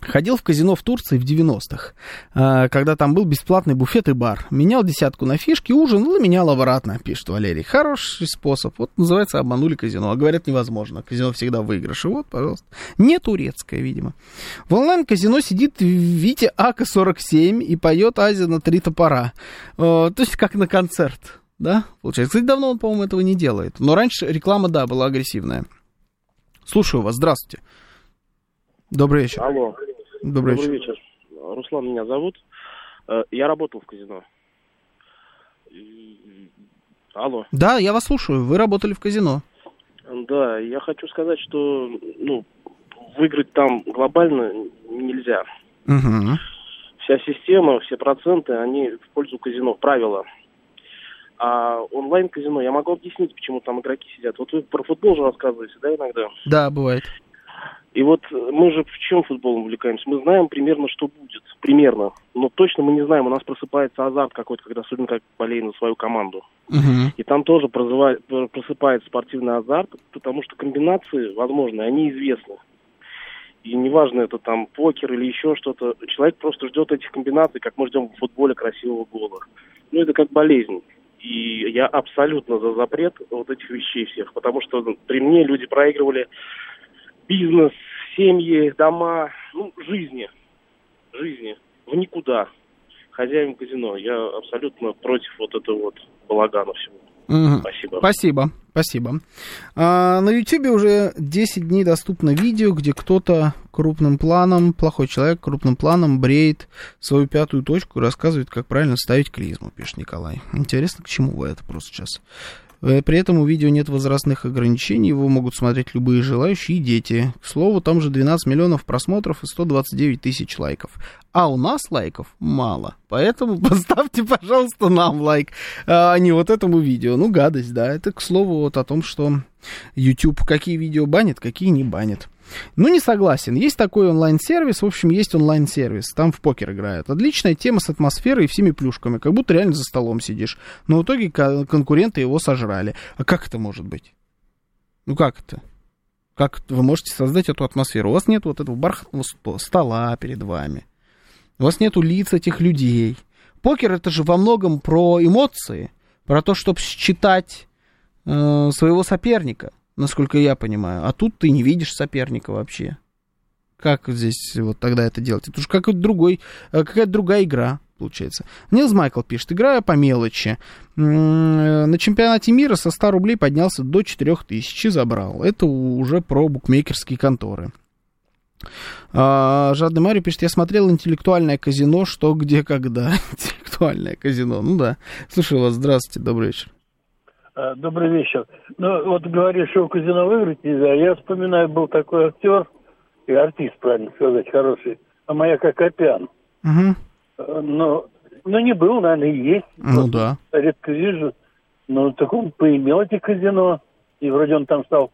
Ходил в казино в Турции в 90-х, а, когда там был бесплатный буфет и бар. Менял десятку на фишки, ужин, и менял обратно, пишет Валерий. Хороший способ. Вот называется обманули казино. А говорят, невозможно. Казино всегда выигрыш. И вот, пожалуйста. Не турецкое, видимо. В онлайн-казино сидит Витя Ака-47 и поет Азия на три топора. То есть, как на концерт да, получается. Кстати, давно он, по-моему, этого не делает. Но раньше реклама, да, была агрессивная. Слушаю вас, здравствуйте. Добрый вечер. Алло. Добрый, Добрый вечер. вечер. Руслан меня зовут. Э, я работал в казино. Алло. Да, я вас слушаю. Вы работали в казино. Да, я хочу сказать, что ну, выиграть там глобально нельзя. Угу. Вся система, все проценты, они в пользу казино, правила. А онлайн-казино, я могу объяснить, почему там игроки сидят. Вот вы про футбол же рассказываете, да, иногда? Да, бывает. И вот мы же в чем футболом увлекаемся? Мы знаем примерно, что будет. Примерно. Но точно мы не знаем. У нас просыпается азарт какой-то, когда особенно как болеем на свою команду. Угу. И там тоже просыпается спортивный азарт, потому что комбинации возможны, они известны. И неважно, это там покер или еще что-то. Человек просто ждет этих комбинаций, как мы ждем в футболе красивого гола. Ну, это как болезнь. И я абсолютно за запрет вот этих вещей всех, потому что при мне люди проигрывали бизнес, семьи, дома, ну, жизни, жизни, в никуда. Хозяин казино. Я абсолютно против вот этого вот балагана всего. Угу. Спасибо. Спасибо, спасибо. А, на YouTube уже 10 дней доступно видео, где кто-то крупным планом, плохой человек крупным планом бреет свою пятую точку и рассказывает, как правильно ставить клизму, пишет Николай. Интересно, к чему вы это просто сейчас при этом у видео нет возрастных ограничений, его могут смотреть любые желающие и дети. К слову, там же 12 миллионов просмотров и 129 тысяч лайков. А у нас лайков мало, поэтому поставьте, пожалуйста, нам лайк, а не вот этому видео. Ну, гадость, да, это к слову вот о том, что YouTube какие видео банит, какие не банит. Ну, не согласен. Есть такой онлайн-сервис, в общем, есть онлайн-сервис, там в покер играют. Отличная тема с атмосферой и всеми плюшками, как будто реально за столом сидишь. Но в итоге конкуренты его сожрали. А как это может быть? Ну, как это? Как вы можете создать эту атмосферу? У вас нет вот этого бархатного стола перед вами. У вас нету лиц этих людей. Покер это же во многом про эмоции, про то, чтобы считать э, своего соперника насколько я понимаю. А тут ты не видишь соперника вообще. Как здесь вот тогда это делать? Это уж какой-то другой, э, какая-то другая игра получается. Нилс Майкл пишет, играю по мелочи. Э, на чемпионате мира со 100 рублей поднялся до 4000 и забрал. Это уже про букмекерские конторы. А, Жадный Марио пишет, я смотрел интеллектуальное казино, что, где, когда. интеллектуальное казино, ну да. Слушаю вас, здравствуйте, добрый вечер. А, добрый вечер. Ну, вот говоришь, что в казино выиграть нельзя. Я вспоминаю, был такой актер, и артист, правильно сказать, хороший, а моя Копян. Угу. Но, ну, не был, наверное, и есть. Ну, да. Редко вижу. Но так он поимел эти казино. И вроде он там стал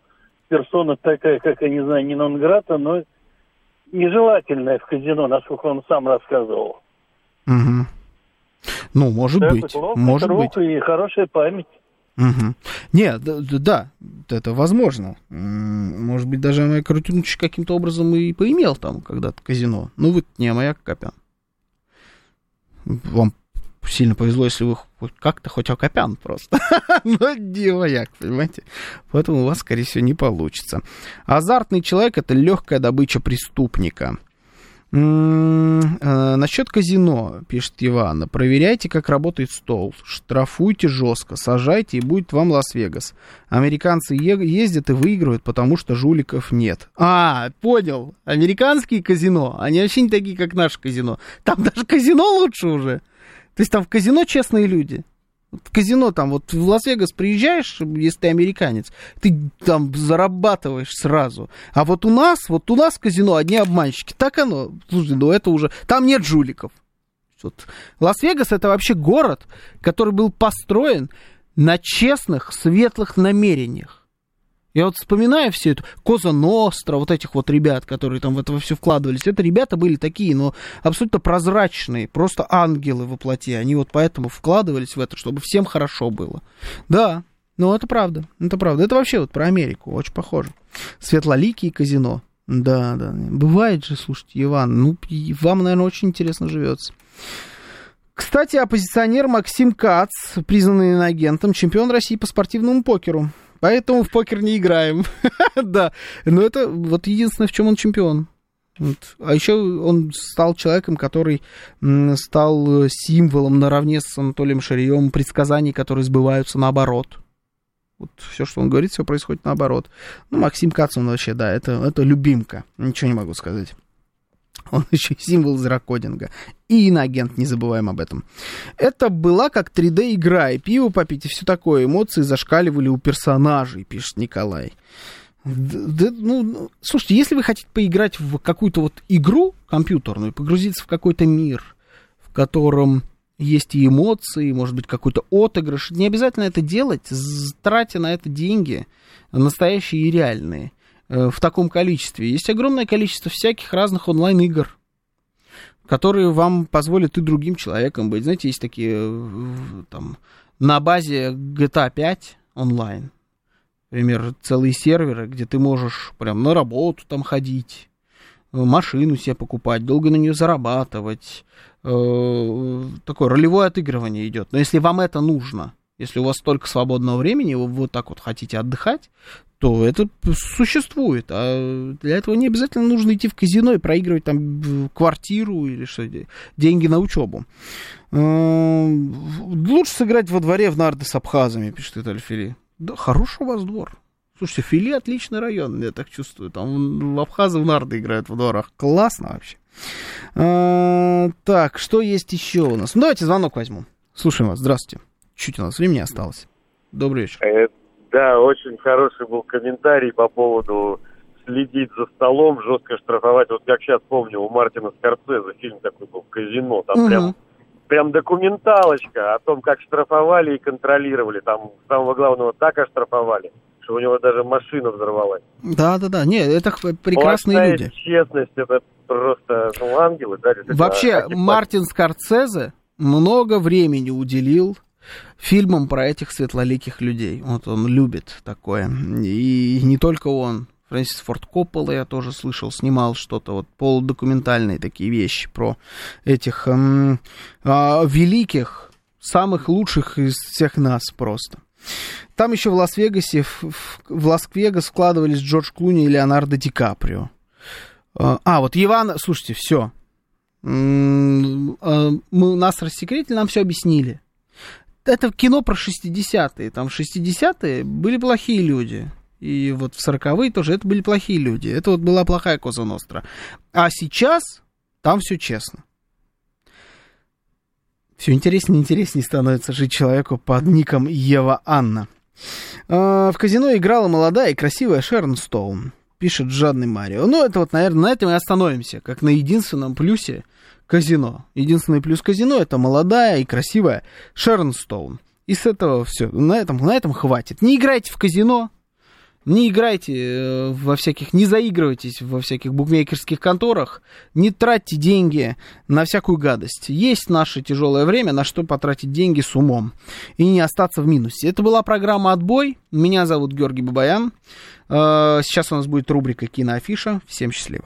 персона такая, как, я не знаю, не Нонграта, но нежелательная в казино, насколько он сам рассказывал. Угу. Ну, может да, быть. Ловко, может быть. И хорошая память. Угу. Нет, да, да, это возможно. Может быть, даже Маяк Рутюнович каким-то образом и поимел там когда-то казино. Ну, вы не Маяк Копян. Вам сильно повезло, если вы хоть как-то, хоть Акопян просто. Но не Маяк, понимаете? Поэтому у вас, скорее всего, не получится. Азартный человек — это легкая добыча преступника. Э, насчет казино, пишет Ивана, проверяйте, как работает стол, штрафуйте жестко, сажайте, и будет вам Лас-Вегас. Американцы ездят и выигрывают, потому что жуликов нет. А, понял, американские казино, они вообще не такие, как наше казино. Там даже казино лучше уже. То есть там в казино честные люди казино там, вот в Лас-Вегас приезжаешь, если ты американец, ты там зарабатываешь сразу. А вот у нас, вот у нас казино одни обманщики. Так оно, слушай, ну это уже, там нет жуликов. Вот. Лас-Вегас это вообще город, который был построен на честных, светлых намерениях. Я вот вспоминаю все это, Коза Ностра, вот этих вот ребят, которые там в это все вкладывались. Это ребята были такие, но абсолютно прозрачные, просто ангелы во плоти. Они вот поэтому вкладывались в это, чтобы всем хорошо было. Да, ну это правда, это правда. Это вообще вот про Америку, очень похоже. Светлоликие казино. Да, да. Бывает же, слушайте, Иван, ну, вам, наверное, очень интересно живется. Кстати, оппозиционер Максим Кац, признанный агентом, чемпион России по спортивному покеру. Поэтому в покер не играем. да. Но это вот единственное, в чем он чемпион. Вот. А еще он стал человеком, который стал символом наравне с Анатолием Шарием предсказаний, которые сбываются наоборот. Вот все, что он говорит, все происходит наоборот. Ну, Максим Кацун вообще, да, это, это любимка. Ничего не могу сказать. Он еще и символ зерокодинга. И инагент, не забываем об этом. Это была как 3D-игра, и пиво попить, и все такое. Эмоции зашкаливали у персонажей, пишет Николай. Да, ну, ну, слушайте, если вы хотите поиграть в какую-то вот игру компьютерную, погрузиться в какой-то мир, в котором есть и эмоции, может быть, какой-то отыгрыш, не обязательно это делать, тратя на это деньги, настоящие и реальные. Э, в таком количестве. Есть огромное количество всяких разных онлайн-игр, которые вам позволят и другим человеком быть. Знаете, есть такие э, там на базе GTA 5 онлайн, например, целые серверы, где ты можешь прям на работу там ходить, машину себе покупать, долго на нее зарабатывать. Э, такое ролевое отыгрывание идет. Но если вам это нужно, если у вас столько свободного времени, вы вот так вот хотите отдыхать, то это существует. А для этого не обязательно нужно идти в казино и проигрывать там квартиру или что деньги на учебу. Лучше сыграть во дворе в нарды с абхазами, пишет Виталий Фили. Да, хороший у вас двор. Слушайте, Фили отличный район, я так чувствую. Там в Абхазы в нарды играют во дворах. Классно вообще. А, так, что есть еще у нас? Ну, давайте звонок возьму. Слушаем вас. Здравствуйте. Чуть у нас времени осталось. Добрый вечер. Да, очень хороший был комментарий по поводу следить за столом, жестко штрафовать. Вот как сейчас помню, у Мартина Скорсезе фильм такой был «Казино». Там угу. прям, прям документалочка о том, как штрафовали и контролировали. Там самого главного так оштрафовали, что у него даже машина взорвалась. Да, да, да. Нет, это прекрасные Плохая люди. честность, это просто, ну, ангелы, да. Вообще, Мартин Скорсезе много времени уделил фильмам про этих светлоликих людей. Вот он любит такое. И не только он. Фрэнсис Форд Коппола я тоже слышал, снимал что-то, вот полудокументальные такие вещи про этих эм, э, великих, самых лучших из всех нас просто. Там еще в Лас-Вегасе, в, в Лас-Вегас вкладывались Джордж Клуни и Леонардо Ди Каприо. Э, а, вот Иван, слушайте, все. Э, мы нас рассекретили, нам все объяснили. Это кино про 60-е. Там в 60-е были плохие люди. И вот в 40-е тоже это были плохие люди. Это вот была плохая Коза Ностра. А сейчас там все честно. Все интереснее и интереснее становится жить человеку под ником Ева Анна. А, в казино играла молодая и красивая Шерон Стоун, пишет жадный Марио. Ну, это вот, наверное, на этом и остановимся, как на единственном плюсе казино. Единственный плюс казино это молодая и красивая Шерон Стоун. И с этого все. На этом, на этом хватит. Не играйте в казино, не играйте э, во всяких, не заигрывайтесь во всяких букмекерских конторах, не тратьте деньги на всякую гадость. Есть наше тяжелое время, на что потратить деньги с умом и не остаться в минусе. Это была программа «Отбой». Меня зовут Георгий Бабаян. Э, сейчас у нас будет рубрика «Киноафиша». Всем счастливо.